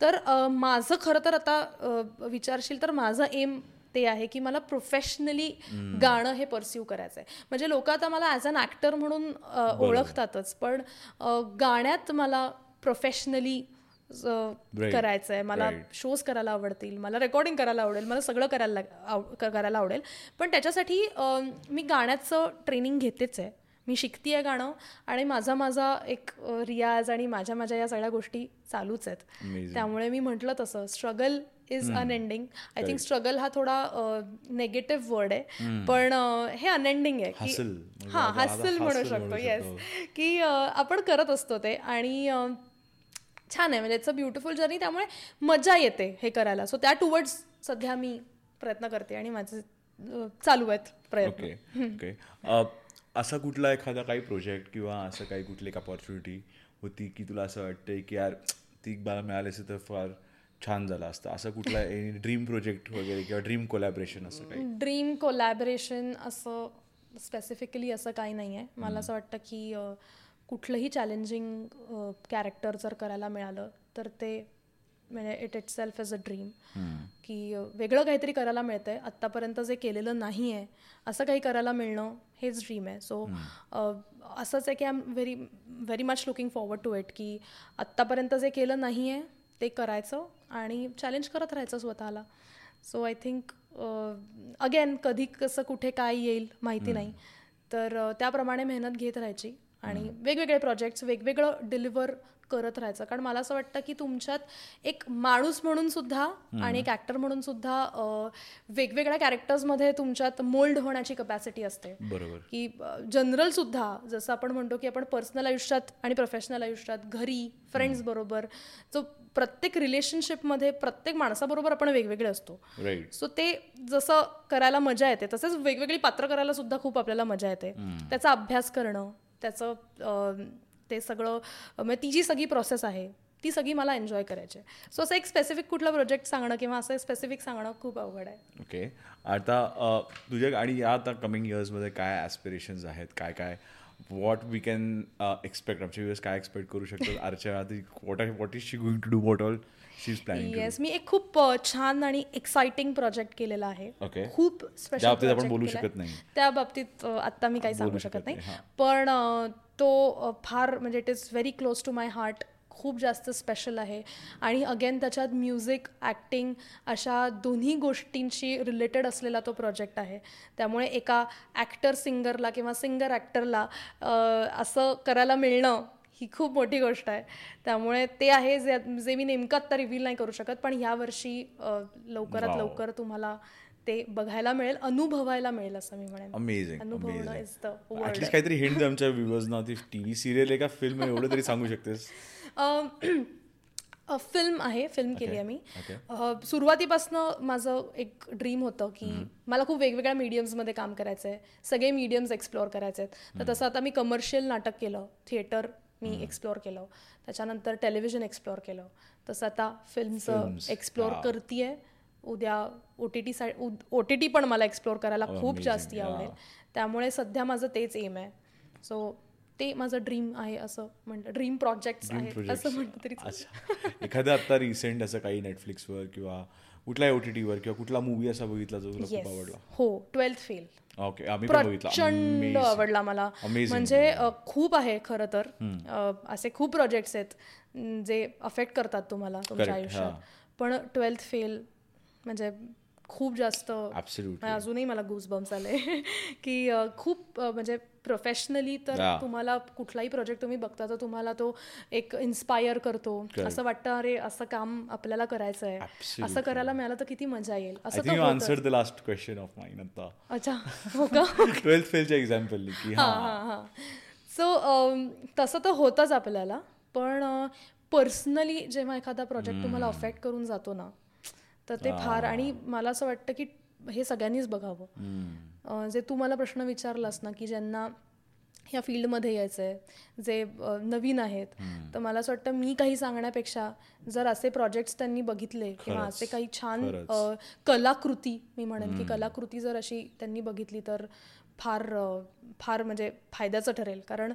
तर माझं खरं तर आता विचारशील तर माझं एम ते आहे की मला प्रोफेशनली गाणं हे परस्यू करायचं आहे म्हणजे लोक आता मला ॲज अन ॲक्टर म्हणून ओळखतातच पण गाण्यात मला प्रोफेशनली. करायचं आहे मला. शोज करायला आवडतील मला रेकॉर्डिंग करायला आवडेल मला सगळं करायला आव- करायला आवडेल. पण त्याच्यासाठी मी गाण्याचं ट्रेनिंग घेतेच आहे. मी शिकते आहे गाणं आणि माझा माझा एक रियाज आणि माझ्या माझ्या या सगळ्या गोष्टी चालूच आहेत. त्यामुळे मी म्हटलं तसं struggle is unending I think struggle हा थोडा नेगेटिव्ह वर्ड आहे. पण हे अनएंडिंग आहे की. म्हणजे हा हसल म्हणू hustle शकतो. म्हणू येस. की आपण करत असतो ते आणि छान आहे म्हणजे इट्स अ ब्युटिफुल जर्नी त्यामुळे मजा येते हे करायला. सो त्या टुवर्ड्स सध्या मी प्रयत्न करते आणि माझे चालू आहेत प्रयत्न. ओके असा कुठला एखादा काही प्रोजेक्ट किंवा असं काही कुठली एक अपॉर्च्युनिटी होती की तुला असं वाटतंय की यार ती मला मिळाली असती तर फार छान झालं असतं? असं कुठला ड्रीम प्रोजेक्ट वगैरे किंवा ड्रीम कोलॅबरेशन असं काही? ड्रीम कोलॅबरेशन असं स्पेसिफिकली असं काही नाही आहे मला असं वाटतं की कुठलंही चॅलेंजिंग कॅरेक्टर जर करायला मिळालं तर ते म्हणजे it itself is a dream की वेगळं काहीतरी करायला मिळतंय. आत्तापर्यंत जे केलेलं नाही आहे असं काही करायला मिळणं हेच ड्रीम आहे. सो असंच आहे की I am very very much looking forward to it की आत्तापर्यंत जे केलं नाही आहे ते करायचं आणि चॅलेंज करत राहायचं स्वतःला. सो आय थिंक अगेन कधी कसं कुठे काय येईल माहिती नाही. तर त्याप्रमाणे मेहनत घेत राहायची. आणि वेगवेगळे प्रोजेक्ट्स वेगवेगळं डिलिव्हर करत राहायचं. कारण मला असं वाटतं की तुमच्यात एक माणूस म्हणून सुद्धा आणि एक ॲक्टर म्हणून सुद्धा वेगवेगळ्या कॅरेक्टर्समध्ये तुमच्यात मोल्ड होण्याची कपॅसिटी असते. बरोबर. की जनरल सुद्धा जसं आपण म्हणतो की आपण पर्सनल आयुष्यात आणि प्रोफेशनल आयुष्यात घरी फ्रेंड्स बरोबर जो प्रत्येक रिलेशनशिपमध्ये प्रत्येक माणसाबरोबर आपण वेगवेगळे असतो. सो ते जसं करायला मजा येते तसेच वेगवेगळी पात्र करायला सुद्धा खूप आपल्याला मजा येते. त्याचा अभ्यास करणं त्याचं ते सगळं म्हणजे ती जी सगळी प्रोसेस आहे ती सगळी मला एन्जॉय करायची सो असं एक स्पेसिफिक कुठलं प्रोजेक्ट सांगणं किंवा असं स्पेसिफिक सांगणं खूप अवघड आहे. ओके आता अ, तुझ्या आणि या आता कमिंग इयर्समध्ये काय ॲस्पिरेशन्स आहेत काय काय वॉट वी कॅन एक्सपेक्ट आमच्या व्ह्युअर्स काय एक्सपेक्ट करू शकतो आरच्या आधी what I what is she going to do what all yes मी एक खूप छान आणि एक्साइटिंग प्रोजेक्ट केलेला आहे. खूप स्पेशल आपण बोलू शकत नाही. त्या बाबतीत आत्ता मी काही सांगू शकत नाही. पण तो फार म्हणजे it is very close to my heart खूप जास्त स्पेशल आहे. आणि अगेन त्याच्यात म्युझिक ॲक्टिंग अशा दोन्ही गोष्टींशी रिलेटेड असलेला तो प्रोजेक्ट आहे. त्यामुळे एका ॲक्टर सिंगरला किंवा सिंगर ॲक्टरला असं करायला मिळणं ही खूप मोठी गोष्ट आहे. त्यामुळे ते आहे जे जे मी नेमकं आत्ता रिव्हील नाही करू शकत पण ह्या वर्षी अ, लवकरात. लवकर तुम्हाला ते बघायला मिळेल अनुभवायला मिळेल असं मी म्हणेन. Amazing अनुभवणं is the word at least काहीतरी हिंट आमच्या व्ह्युअर्सना ती टी व्ही सिरियल आहे का फिल्म आहे एवढं तरी सांगू शकतेस? फिल्म आहे फिल्म केली आहे मी. सुरुवातीपासनं माझं एक ड्रीम होतं की मला खूप वेगवेगळ्या मीडियम्समध्ये काम करायचं आहे सगळे मीडियम्स एक्सप्लोअर करायचे आहेत तर तसं आता मी कमर्शियल नाटक केलं थिएटर मी एक्सप्लोअर केलं. त्याच्यानंतर टेलिव्हिजन एक्सप्लोअर केलं. तसं आता फिल्मचं Films. एक्सप्लोअर. करतीये. उद्या O T T side O T T पण मला एक्सप्लोअर करायला Oh, खूप. जास्ती. आवडेल. त्यामुळे सध्या माझं तेच एम आहे. सो ते माझं ड्रीम आहे असं म्हणतं ड्रीम प्रोजेक्ट आहे असं म्हटलं तरी एखादं आता रिसेंट असं काही नेटफ्लिक्सवर किंवा कुठल्या ओ टी टीवर किंवा कुठला मूवी असा बघितला जो तुला खूप आवडला? हो ट्वेल्थ फेल ओके आम्ही पण बघितला. प्रचंड Amazing. आवडला मला. Amazing म्हणजे अ, खूप आहे खरं तर. अ, असे खूप प्रोजेक्ट्स आहेत जे अफेक्ट करतात तुम्हाला तुमच्या Correct, आयुष्यात. पण ट्वेल्थ फेल म्हणजे खूप जास्त Absolutely. अजूनही मला गुज बम्स आले. की अ, खूप अ, म्हणजे प्रोफेशनली तर. तुम्हाला कुठलाही प्रोजेक्ट तुम्ही बघता तर तुम्हाला तो एक इन्स्पायर करतो. असं वाटतं अरे असं काम आपल्याला करायचं आहे असं. करायला मिळालं तर किती मजा येईल. असं. Answer the last question of mine आता. अच्छा. हो का? ट्वेल्थ फेलच्या एक्झाम्पल हा हां. हां सो तसं तर होतंच आपल्याला पण पर्सनली जेव्हा एखादा प्रोजेक्ट तुम्हाला अफेक्ट करून जातो ना तर ते फार आणि मला असं वाटतं की हे सगळ्यांनीच बघावं. अं, जे तू मला प्रश्न विचारलास ना की ज्यांना ह्या फील्डमध्ये यायचं आहे जे नवीन आहेत तर मला असं वाटतं मी काही सांगण्यापेक्षा जर असे प्रोजेक्ट्स त्यांनी बघितले किंवा असे काही छान कलाकृती मी म्हणेन की कलाकृती जर अशी त्यांनी बघितली तर फार फार म्हणजे फायद्याचं ठरेल. कारण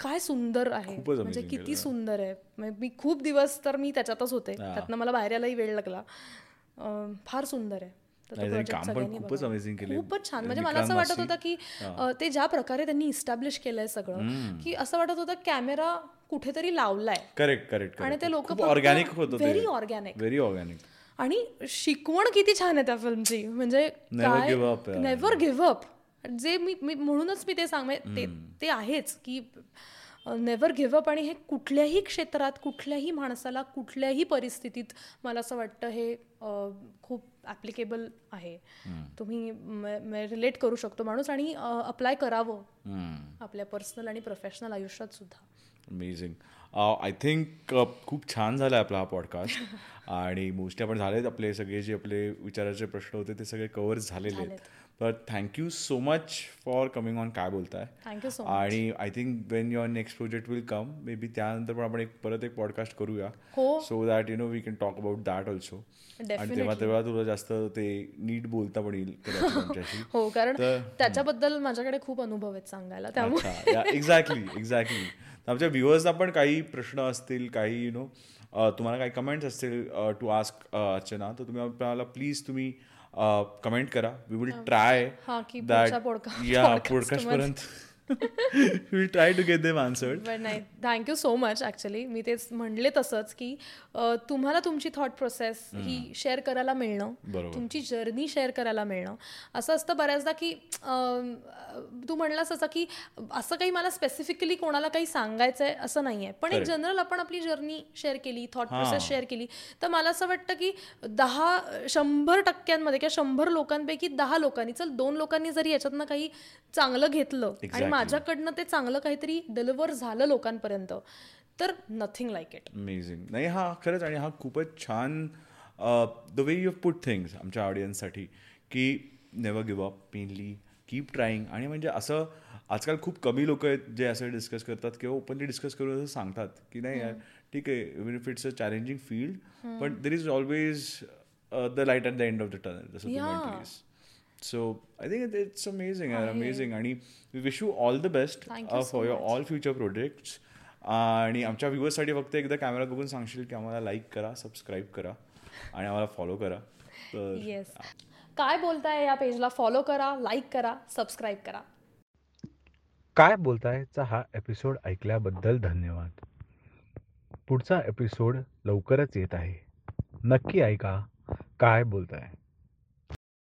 काय सुंदर आहे. म्हणजे किती सुंदर आहे. म्हणजे मी खूप दिवस तर मी त्याच्यातच होते. त्यातनं मला बाहेर यायलाही वेळ लागला. फार सुंदर आहे. तर काम पण खूपच amazing केलंय. खूपच छान. म्हणजे मला असं वाटत होतं की ते ज्या प्रकारे त्यांनी इस्टॅब्लिश केलंय सगळं की असं वाटत होतं कॅमेरा कुठेतरी लावलाय. करेक्ट करेक्ट आणि ते लोक ऑर्गॅनिक होतं व्हेरी ऑर्गॅनिक व्हेरी ऑर्गॅनिक आणि शिकवण किती छान आहे त्या फिल्मची म्हणजे. नेव्हर गिव्ह अप जे मी म्हणूनच मी ते सांग म्हणजे ते आहेच की नेव्हर गिव्ह अप आणि हे कुठल्याही क्षेत्रात कुठल्याही माणसाला कुठल्याही परिस्थितीत मला असं वाटतं हे खूप ॲप्लिकेबल आहे. तुम्ही रिलेट करू शकतो माणूस आणि अप्लाय करावं. आपल्या पर्सनल आणि प्रोफेशनल आयुष्यात सुद्धा. अमेझिंग आय थिंक खूप छान झाला आपला हा पॉडकास्ट आणि मोस्टली आपण झालेत आपले सगळे जे आपले विचाराचे प्रश्न होते ते सगळे कव्हर झालेले आहेत. तर thank you so much for coming on काय बोलताय थँक्यू सो आणि I think when your next project will come maybe त्यानंतर पण आपण एक परत एक पॉडकास्ट करूया. So that you know we can talk about that also आणि तेव्हा तेव्हा तुला जास्त ते नीट बोलता पण येईल हो कारण त्याच्याबद्दल माझ्याकडे खूप अनुभव आहेत सांगायला त्यामुळे एक्झॅक्टली एक्झॅक्टली आमच्या व्ह्युअर्सना पण काही प्रश्न असतील काही यु नो तुम्हाला काही कमेंट्स असतील टू आस्क अर्चना तर तुम्ही आम्हाला प्लीज तुम्ही कमेंट करा. वी विल ट्राय podca- या पॉडकास्ट पर्यंत. Will try to get them answered but नाही thank you so much actually मी तेच म्हणले तसंच की तुम्हाला तुमची थॉट प्रोसेस ही शेअर करायला मिळणं. तुमची जर्नी शेअर करायला मिळणं. असं असतं बऱ्याचदा की तू म्हणलास असं की असं काही मला स्पेसिफिकली कोणाला काही सांगायचं आहे असं नाही आहे पण एक जनरल आपण आपली जर्नी शेअर केली थॉट प्रोसेस शेअर केली तर मला असं वाटतं की दहा शंभर टक्क्यांमध्ये किंवा शंभर लोकांपैकी दहा लोकांनी चल दोन लोकांनी जरी याच्यातनं काही चांगलं घेतलं आणि माझ्याकडनं ते चांगलं काहीतरी डिलिव्हर झालं लोकांपर्यंत. तर नथिंग लाईक इट अमेझिंग नाही हा खरंच आणि हा खूपच छान the way you put things आमच्या ऑडियन्ससाठी की never give up mainly keep trying आणि म्हणजे असं आजकाल खूप कमी लोक आहेत जे असं डिस्कस करतात किंवा ओपनली डिस्कस करून असं सांगतात की नाही यार ठीक आहे even if it's a challenging field but there is always the light at the end of the tunnel जसं so I think it's amazing amazing आणि we wish you all the best for your all future projects आणि आमच्या व्ह्युअर्ससाठी फक्त एकदा camera बघून सांगशील की आम्हाला लाईक करा सबस्क्राईब करा आणि आम्हाला फॉलो करा. तर येस काय बोलताय या पेजला फॉलो करा लाईक करा सबस्क्राईब करा. काय बोलतायचा हा एपिसोड ऐकल्याबद्दल धन्यवाद. पुढचा एपिसोड लवकरच येत आहे. नक्की ऐका काय बोलताय?